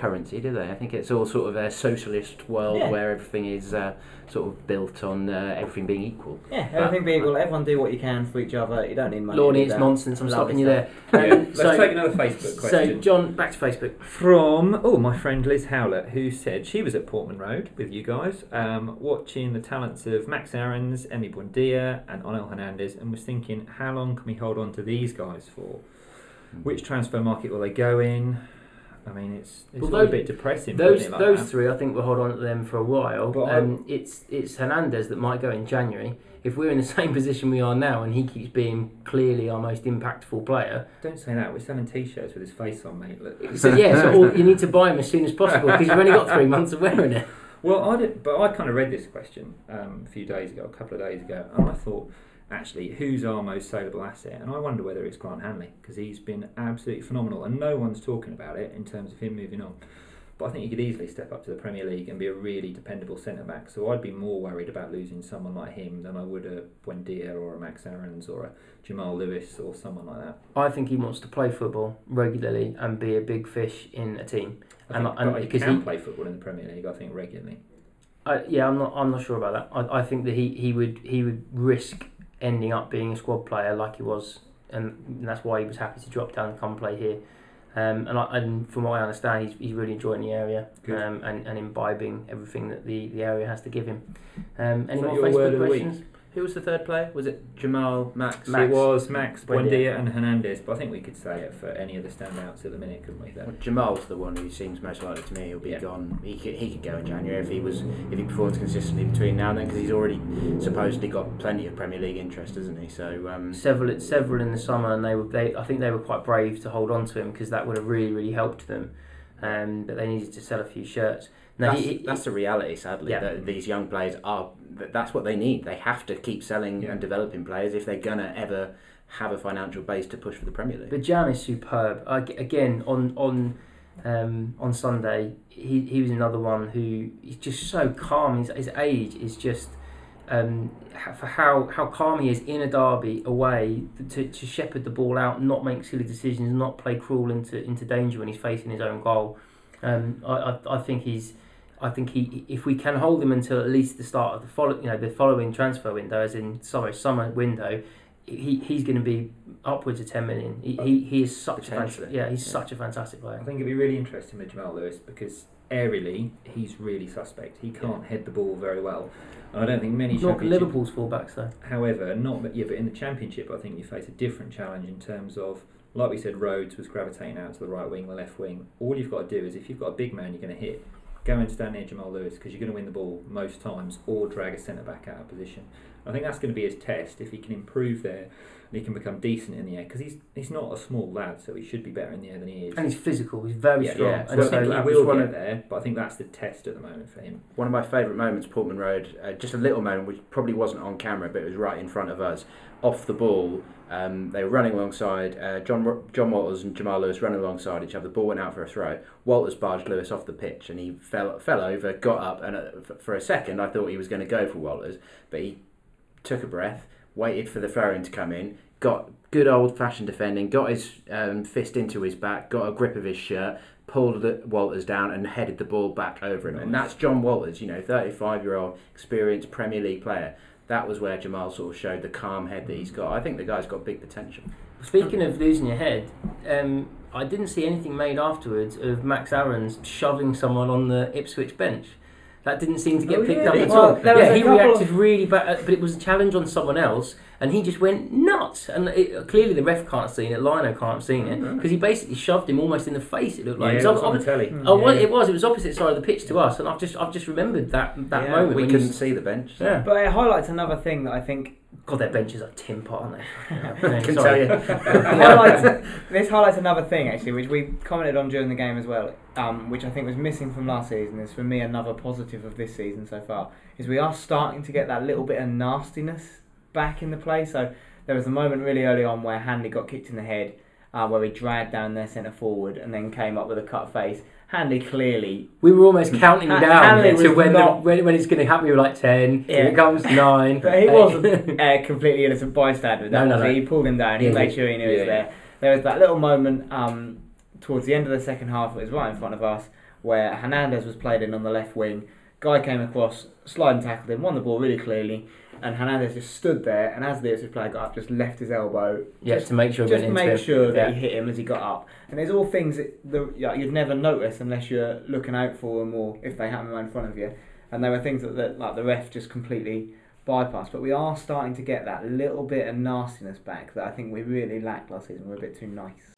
currency, do they? I think it's all sort of a socialist world Yeah. where everything is uh, sort of built on uh, everything being equal. Yeah, everything being equal, everyone do what you can for each other. You don't need money. Lorne, it's nonsense. I'm Lovely stopping you there. stuff. Yeah. Um, Let's so, take another Facebook question. so. John, back to Facebook. From oh my friend Liz Howlett, who said she was at Portman Road with you guys, um, watching the talents of Max Aarons, Emi Buendia, and Onel Hernandez, and was thinking, how long can we hold on to these guys for? Which transfer market will they go in? I mean, it's it's Well, all a those- bit depressing. Those like those that. three, I think, we'll hold on to them for a while. But um, it's it's Hernandez that might go in January. If we're in the <laughs> same position we are now, and he keeps being clearly our most impactful player, Don't say that. We're selling T-shirts with his face on, mate. Look. so yeah, so all, you need to buy him as soon as possible because you've only got three <laughs> months of wearing it. Well, I did, but I kind of read this question um, a few days ago, a couple of days ago, and I thought, actually, who's our most saleable asset? And I wonder whether it's Grant Hanley because he's been absolutely phenomenal, and no one's talking about it in terms of him moving on. But I think he could easily step up to the Premier League and be a really dependable centre back. So I'd be more worried about losing someone like him than I would a Buendia or a Max Aarons or a Jamal Lewis or someone like that. I think he wants to play football regularly and be a big fish in a team. I And- think, and he can he- play football in the Premier League, I think regularly. I, yeah, I'm not. I'm not sure about that. I, I think that he, he would he would risk ending up being a squad player like he was, and that's why he was happy to drop down and come play here. Um, and, I, and from what I understand, he's, he's really enjoying the area um, and, and imbibing everything that the, the area has to give him. Um, any more Facebook questions? Who was the third player? Was it Jamal, Max? Max. It was Max, Buendia. Buendia, and Hernandez, but I think we could say it for any of the standouts at the minute, couldn't we? Though? Well, Jamal's the one who seems most likely to me. He'll be Yeah. gone. He could, he could go in January if he was if he performs consistently between now and then because he's already supposedly got plenty of Premier League interest, hasn't he? So um, Several several in the summer, and they were they. I think they were quite brave to hold on to him because that would have really really helped them. Um, but they needed to sell a few shirts. Now that's, he, that's the reality, sadly. Yeah. That these young players are. That's what they need. They have to keep selling Yeah. and developing players if they're gonna ever have a financial base to push for the Premier League. But Jam is superb. Ag- Again, on on um, on Sunday, he, he was another one who is just so calm. His, his age is just um, for how, how calm he is in a derby away to, to shepherd the ball out, not make silly decisions, not play cruel into into danger when he's facing his own goal. Um, I, I, I think he's. I think he, if we can hold him until at least the start of the follow, you know, the following transfer window, as in sorry, summer window, he, he's going to be upwards of ten million. He, he, he is such a fantastic, yeah, he's Yeah. such a fantastic player. I think it'd be really interesting with Jamal Lewis because aerially he's really suspect. He can't head the ball very well, and I don't think many. Not championship- Liverpool's fullbacks though. However, not but yeah, but in the championship, I think you face a different challenge in terms of, like we said, Rhodes was gravitating out to the right wing, the left wing. All you've got to do is if you've got a big man, you're going to hit. Go and stand near Jamal Lewis because you're going to win the ball most times, or drag a centre back out of position. I think that's going to be his test. If he can improve there, and he can become decent in the air because he's he's not a small lad, so he should be better in the air than he is. And he's physical. He's very yeah, strong. yeah. And So I so think he will one get of- there, but I think that's the test at the moment for him. One of my favourite moments, Portman Road, uh, just a little moment which probably wasn't on camera, but it was right in front of us. Off the ball, um, they were running alongside uh, John John Walters and Jamal Lewis running alongside each other. The ball went out for a throw. Walters barged Lewis off the pitch, and he fell fell over, got up, and uh, for a second I thought he was going to go for Walters, but he took a breath, waited for the throw-in to come in, got good old-fashioned defending, got his um, fist into his back, got a grip of his shirt, pulled the Walters down and headed the ball back over him. And that's John Walters, you know, 35 year old experienced Premier League player. That was where Jamal sort of showed the calm head that he's got. I think the guy's got big potential. Speaking of losing your head, um, I didn't see anything made afterwards of Max Aarons shoving someone on the Ipswich bench. That didn't seem to get Oh, picked yeah. up at Well, all. there Yeah, he reacted of- really bad, uh, but it was a challenge on someone else, and he just went nuts. And it, uh, clearly the ref can't have seen it, Lino can't have seen it, mm-hmm. because he basically shoved him almost in the face. It looked like. yeah, It it was was on the telly. Hmm. Oh, yeah, well, it was. It was opposite side of the pitch to us, and I've just, I've just remembered that that Yeah, moment. we when couldn't you, see the bench. Yeah. But it highlights another thing that I think God, their benches are tin pot, aren't they? <laughs> I can tell you. <laughs> highlights, this highlights another thing actually, which we commented on during the game as well, um, which I think was missing from last season. Is for me another positive of this season so far. Is we are starting to get that little bit of nastiness back in the play. So there was a moment really early on where Hanley got kicked in the head, uh, where he dragged down their centre forward and then came up with a cut face. Hanley clearly. We were almost counting Han- down Hanley to was when, not- the, when, when it's going to happen. We were like 10, here Yeah. it comes 9. <laughs> But he wasn't a <laughs> completely innocent bystander. with No, that, no, was he? no. He pulled him down. He Yeah, made sure he knew he Yeah, was yeah. there. There was that little moment um, towards the end of the second half. It was right in front of us where Hernandez was played in on the left wing. Guy came across, sliding tackled him, won the ball really clearly, and Hernandez just stood there. And as the Ipswich player got up, just left his elbow yeah, just to make sure just went into make him. sure that Yeah. he hit him as he got up. And there's all things that the, yeah, you'd never notice unless you're looking out for them or if they happen right in front of you. And there were things that, that like the ref just completely bypassed. But we are starting to get that little bit of nastiness back that I think we really lacked last season. We're a bit too nice.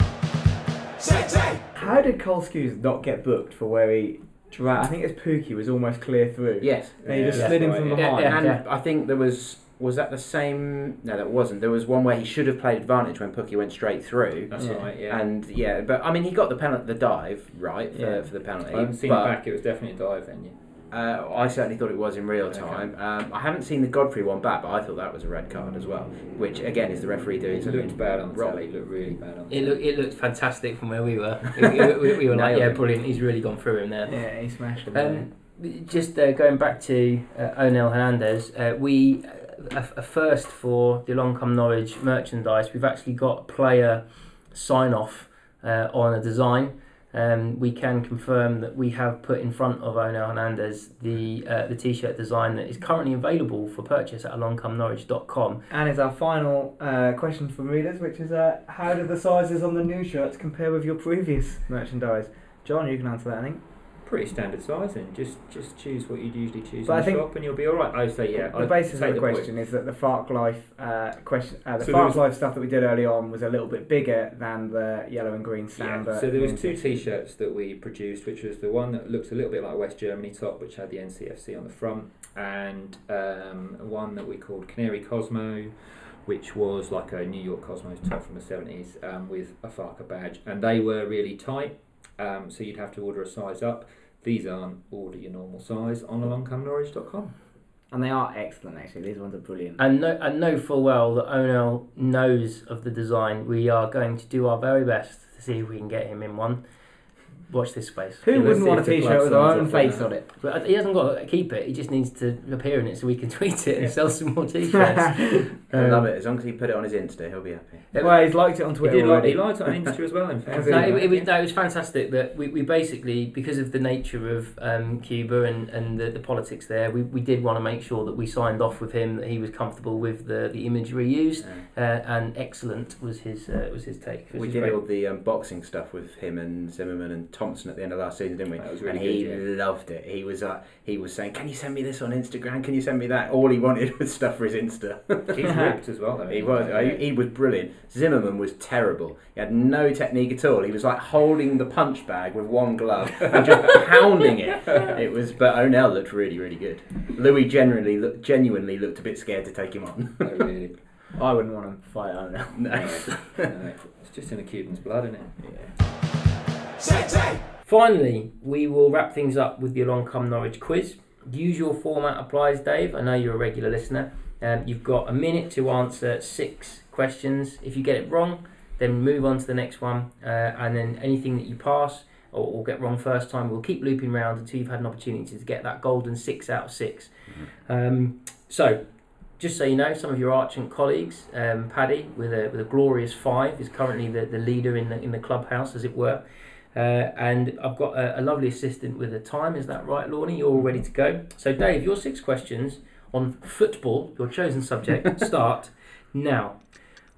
Say, say. How did Cole Skuse not get booked for where he dra I think his Pukki was almost clear through. Yes. And he just Yeah, slid in from right, Yeah, behind. and I think there was was that the same? No, that wasn't. There was one where he should have played advantage when Pukki went straight through. That's Yeah. right. Yeah. And yeah, but I mean, he got the penalty, the dive right for, Yeah. for the penalty. I haven't seen but, it back. It was definitely a dive then. Yeah. Uh, I certainly thought it was in real Okay. time. Um, I haven't seen the Godfrey one back, but I thought that was a red card as well. Which again is the referee doing It something looked bad on the wrong. telly. It looked really bad on the It, telly. look, it looked fantastic from where we were. <laughs> we, we- we were like, yeah, brilliant. He's really gone through him there. Yeah, he smashed him. Um, just uh, going back to uh, Onel Hernandez, uh, we uh, a, a first for the Along Come Norwich merchandise. We've actually got player sign off uh, on a design. Um, we can confirm that we have put in front of Onel Hernandez the uh, the t-shirt design that is currently available for purchase at alongcomenorwich.com. And it's our final uh, question from readers, which is uh, how do the sizes on the new shirts compare with your previous merchandise? John, you can answer that, I think. Pretty standard sizing. Just just choose what you'd usually choose But in I the think shop, and you'll be all right. I say yeah. the I'd basis take of the point. question is that the Farke Life uh, question, uh, the So Farke was- Life stuff that we did early on was a little bit bigger than the yellow and green Yeah, so there was two T-shirts that we produced, which was the one that looked a little bit like West Germany top, which had the NCFC on the front, and um, one that we called Canary Cosmo, which was like a New York Cosmos top from the seventies um, with a Farke badge, and they were really tight, um, so you'd have to order a size up. These aren't order your normal size on alongcomenorwich.com. and they are excellent actually. These ones are brilliant. And know, and know full well that Onel knows of the design. We are going to do our very best to see if we can get him in one. Watch this space. Who Yeah, wouldn't want a if the T-shirt with our signs own off on face on it? But he hasn't got to keep it. He just needs to appear in it so we can <laughs> tweet it and Yeah. sell some more <laughs> t-shirts. I Um, love it. As long as he put it on his Insta, he'll be happy. well, he's liked it on He Twitter did like already. he liked it on Insta as well. In <laughs> fact, No, it, it was no, it was fantastic that we, we basically because of the nature of um, Cuba and, and the, the politics there, we, we did want to make sure that we signed off with him that he was comfortable with the, the imagery used uh, and excellent was his uh, was his take. which We is did great. all the um, boxing stuff with him and Zimmermann and Thompson at the end of last season, didn't we? That was really and he good, loved it. He was uh, he was saying, "Can you send me this on Instagram? Can you send me that?" All he wanted <laughs> was stuff for his Insta. He's <laughs> ripped as well. Though. he was he, he was brilliant. Zimmermann was terrible. He had no technique at all. He was like holding the punch bag with one glove <laughs> and just pounding it. It was, but Onel looked really really good. Louis generally look, genuinely looked a bit scared to take him on. Oh, really. I wouldn't want to fight Onel. no. No, it's just in the Cuban's blood, isn't it? Yeah. Say, say. Finally, we will wrap things up with the Along Come Norwich quiz. The usual format applies, Dave. I know you're a regular listener. Um, you've got a minute to answer six questions. If you get it wrong, then move on to the next one. Uh, and then anything that you pass or, or get wrong first time, we'll keep looping round until you've had an opportunity to get that golden six out of 6 Um, so, just so you know, some of your Archant colleagues, um, Paddy with a with a glorious five, is currently the, the leader in the in the clubhouse, as it were. Uh, and I've got a, a lovely assistant with a time. Is that right, Lorna? You're all ready to go. So, Dave, your six questions on football, your chosen subject, <laughs> start now.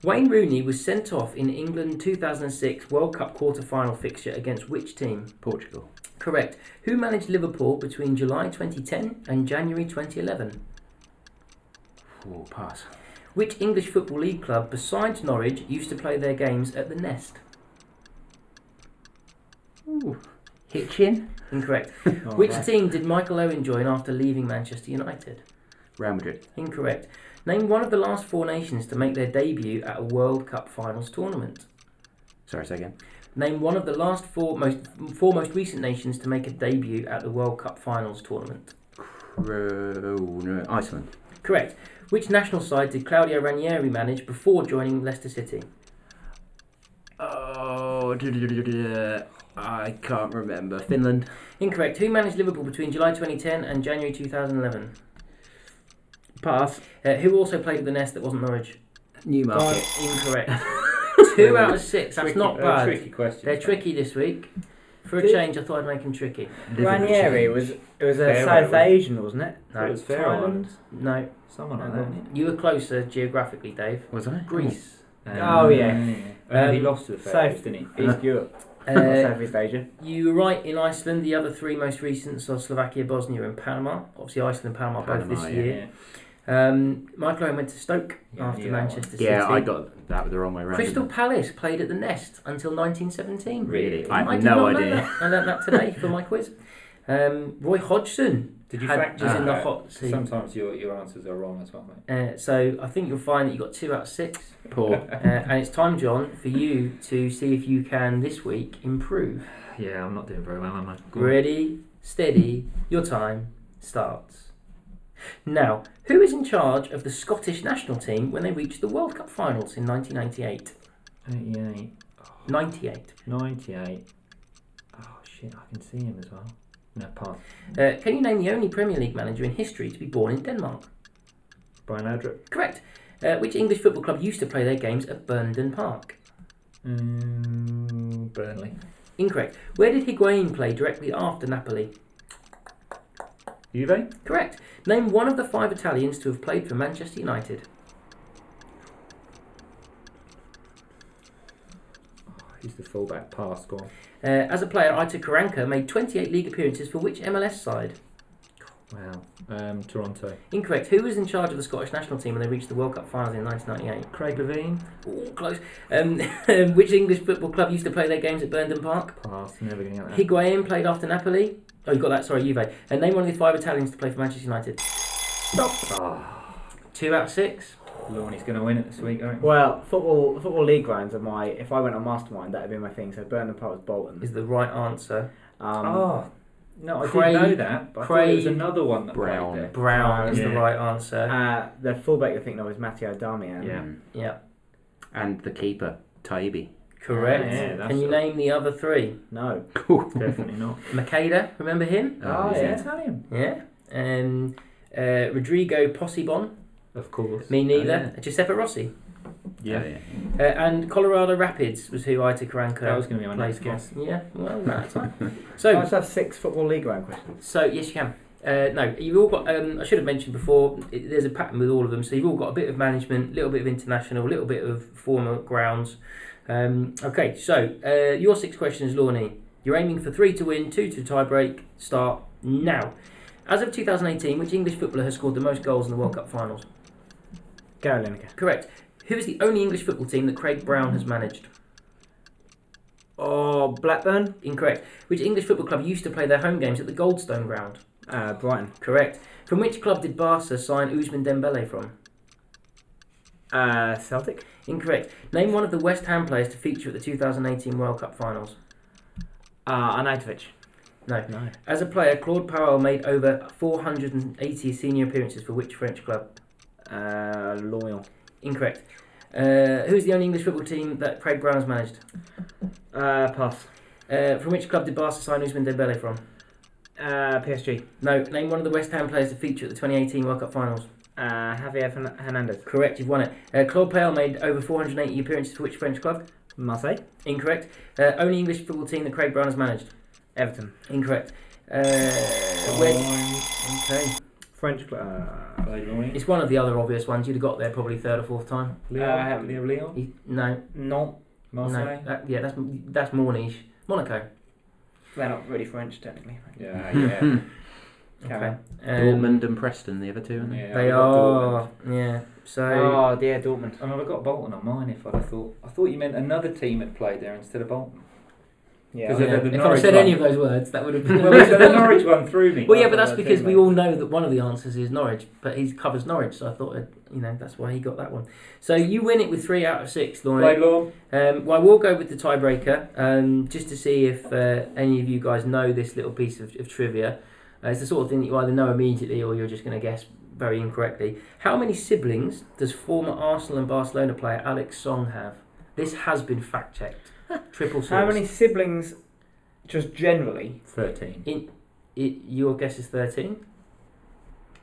Wayne Rooney was sent off in England 2006 World Cup quarter-final fixture against which team? Portugal. Correct. Who managed Liverpool between July 2010 and January 2011? Oh, pass. Which English Football League club besides Norwich used to play their games at the Nest? Ooh. Hitchin. Incorrect. <laughs> Oh, Which right. team did Michael Owen join after leaving Manchester United? Real Madrid. Incorrect. Name one of the last four nations to make their debut at a World Cup finals tournament. Sorry, say again. Name one of the last four most four most recent nations to make a debut at the World Cup finals tournament. Cro- no, Iceland. Correct. Which national side did Claudio Ranieri manage before joining Leicester City? Oh, <laughs> I can't remember. Finland. Incorrect. Who managed Liverpool between July 2010 and January 2011? Pass. Uh, who also played at the Nest that wasn't Norwich? Newmarket. Incorrect. <laughs> Two out of six. That's Tricky- not uh, bad. tricky question. They're tricky this week. For a Did- change, I thought I'd make them tricky. Ranieri was it was a Fair South way. Asian, wasn't it? No, it was Fair Thailand. Islands. No, Someone like that. wasn't you were closer geographically, Dave. Was I? Greece. it? Oh, yeah. Uh, he Um, lost to the Fair South- Islands, didn't he? East Europe, not Southeast Asia. you were right in Iceland. The other three most recent are Slovakia, Bosnia, and Panama. Obviously, Iceland and Panama, both this yeah. year. Um, Michael Owen went to Stoke Yeah, after yeah, Manchester City. Yeah, I got that the wrong way around. Crystal Palace played at the Nest until 1917. Really? I I had no idea. I learnt that today for my <laughs> quiz. Um, Roy Hodgson Did you had- was in the hot seat. Sometimes your, your answers are wrong as well, mate. Uh, so I think you'll find that you got two out of six. Poor. Uh, and it's time, John, for you to see if you can this week improve. Yeah, I'm not doing very well, am I? Go. Ready, steady, your time starts. Now, who is in charge of the Scottish national team when they reached the World Cup finals in 1998? 88, 98. 98. Oh shit, I can see him as well. No, pass. Uh, can you name the only Premier League manager in history to be born in Denmark? Brian Adrick. Correct. Uh, which English football club used to play their games at Burnden Park? Mm, Burnley. Incorrect. Where did Higuain play directly after Napoli? Juve? Correct. Name one of the five Italians to have played for Manchester United. He's the fullback. Pass, go on. Uh, as a player, Aitor Karanka made 28 league appearances for which MLS side? Wow. Um, Toronto. Incorrect. Who was in charge of the Scottish national team when they reached the World Cup finals in 1998? Craig Levine? Ooh, close. Um, <laughs> which English football club used to play their games at Burnden Park? Pass. Never going to get that. Higuain played after Napoli. Oh, you got that. Sorry, Juve. And name one of the five Italians to play for Manchester United. Two out of six. Lorne's going to win it this week, aren't he? Well, football football league rounds are my. If I went on Mastermind, that'd be my thing. So Burnden Park was Bolton. Is the right answer. Um, oh, no, I Craig- didn't know that. But I thought it was another one that Brown. played there. Brown is the right answer. Uh, the fullback you're thinking of is Matteo Darmian. Yeah. Yeah, And the keeper, Taibi. correct. Yeah, that's Can you a- name the other three? No. Cool. <laughs> Definitely not. Macheda, remember him? Oh, Is he yeah. Italian? Yeah. Um, uh, Rodrigo Possebon, Of course. me neither. Oh, yeah. Giuseppe Rossi. Yeah. Uh, and Colorado Rapids was who Aitor Karanka That was going to be my played next guess. Yeah, well, <laughs> that's time. <laughs> I So, just have six football league round questions. so yes, you can. Uh, no, you've all got. Um, I should have mentioned before. It, there's a pattern with all of them. So you've all got a bit of management, a little bit of international, a little bit of former grounds. Um, okay, so uh, your six questions, Lorne. You're aiming for three to win, two to tie break. Start now. As of 2018, which English footballer has scored the most goals in the World Cup finals? Gary Lineker. Correct. Who is the only English football team that Craig Brown has managed? Oh, Blackburn. Incorrect. Which English football club used to play their home games at the Goldstone Ground? Uh, Brighton. Correct. From which club did Barca sign Ousmane Dembele from? Uh, Celtic. Incorrect. Name one of the West Ham players to feature at the 2018 World Cup finals. Uh, Arnautovic. No. No. As a player, Claude Puel made over 480 senior appearances for which French club? Uh, Lorient. Incorrect. Uh, who's the only English football team that Craig Brown has managed? Uh, pass. Uh, from which club did Barca sign Ousmane Dembele from? Uh, PSG. No. Name one of the West Ham players to feature at the 2018 World Cup finals. Uh, Javier Fern- Hernandez. Correct, you've won it. Uh, Claude Puel made over 480 appearances for which French club? Marseille. Incorrect. Uh, only English football team that Craig Brown has managed? Everton. Incorrect. Uh, where, okay. French. Cl- uh, Played It's one of the other obvious ones. You'd have got there probably third or fourth time. Leon. Uh, Leo Leon. He, no, no, Marseille. no. That, yeah, that's that's more niche. Monaco. they're not really French technically. Yeah, yeah. <laughs> Carry Okay. on. Um, Dortmund and Preston, the other two, aren't they? yeah They are. Dortmund. Yeah. So. Oh, dear, Dortmund. And I'd have got Bolton on mine if I'd have thought. I thought you meant another team had played there instead of Bolton. Yeah. Because yeah, the- the if I Norwich said one- any of those words, that would have been. well, so the <laughs> Norwich one threw me. Well, yeah, but that's because we all know that one of the answers is Norwich, but he covers Norwich, so I thought, I'd, you know, that's why he got that one. So you win it with three out of six, Lauren. Played Lawn. Um, well, I will go with the tiebreaker, um, just to see if uh, any of you guys know this little piece of, of trivia. Uh, it's the sort of thing that you either know immediately or you're just going to guess very incorrectly. How many siblings does former Arsenal and Barcelona player Alex Song have? This has been fact checked. <laughs> Triple source. How many siblings Just generally. Thirteen. It, your guess is 13?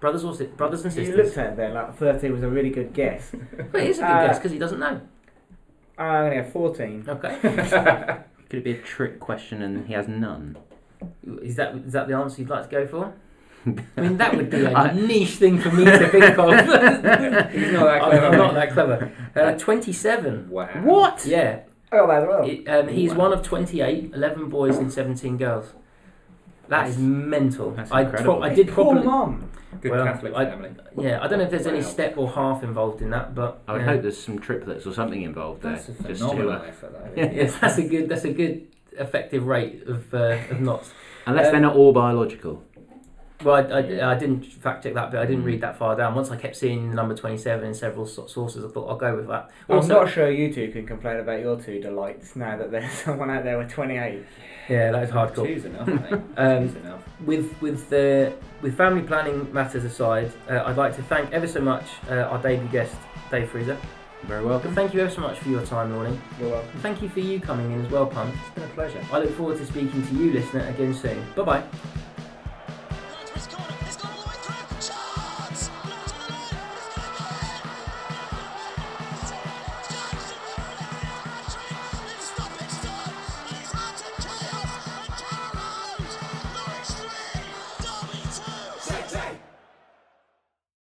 Brothers or si- brothers and You sisters? looked at it there like 13 was a really good guess. <laughs> Well, it is a good Uh, guess because he doesn't know. I'm going to go 14. Okay. <laughs> Could it be a trick question and he has none? Is that is that the answer you'd like to go for? <laughs> I mean, that would be a I- niche thing for me to think of. He's <laughs> <laughs> not that clever. I'm not that clever. Uh, 27. Wow. What? Yeah. I got that as well. It, um, he's Wow. one of 28, 11 boys and 17 girls. That is That's- mental. that's I, incredible. I did Poor probably. mum. Good Well, Catholic I- family. Yeah, I don't know if there's any step or half involved in that, but I would yeah. hope there's some triplets or something involved there. That's a just phenomenal to, uh, effort, though. yes, that's a good. That's a good effective rate of uh, of knots. unless Um, they're not all biological. Well, I, I, I didn't fact check that but I didn't Mm. read that far down. Once I kept seeing the number twenty-seven in several so- sources, I thought I'll go with that. I'm not sure you two can complain about your two delights now that there's <laughs> someone out there with 28. yeah, that is hardcore. Two's enough, mate. <laughs> Um, Two's enough. with with uh, with family planning matters aside, uh, I'd like to thank ever so much uh, our debut guest, Dave Freezer. Very welcome. Thank you ever so much for your time, Lorne. You're welcome. And thank you for you coming in as well, Punt. It's been a pleasure. I look forward to speaking to you, listener, again soon. Bye bye.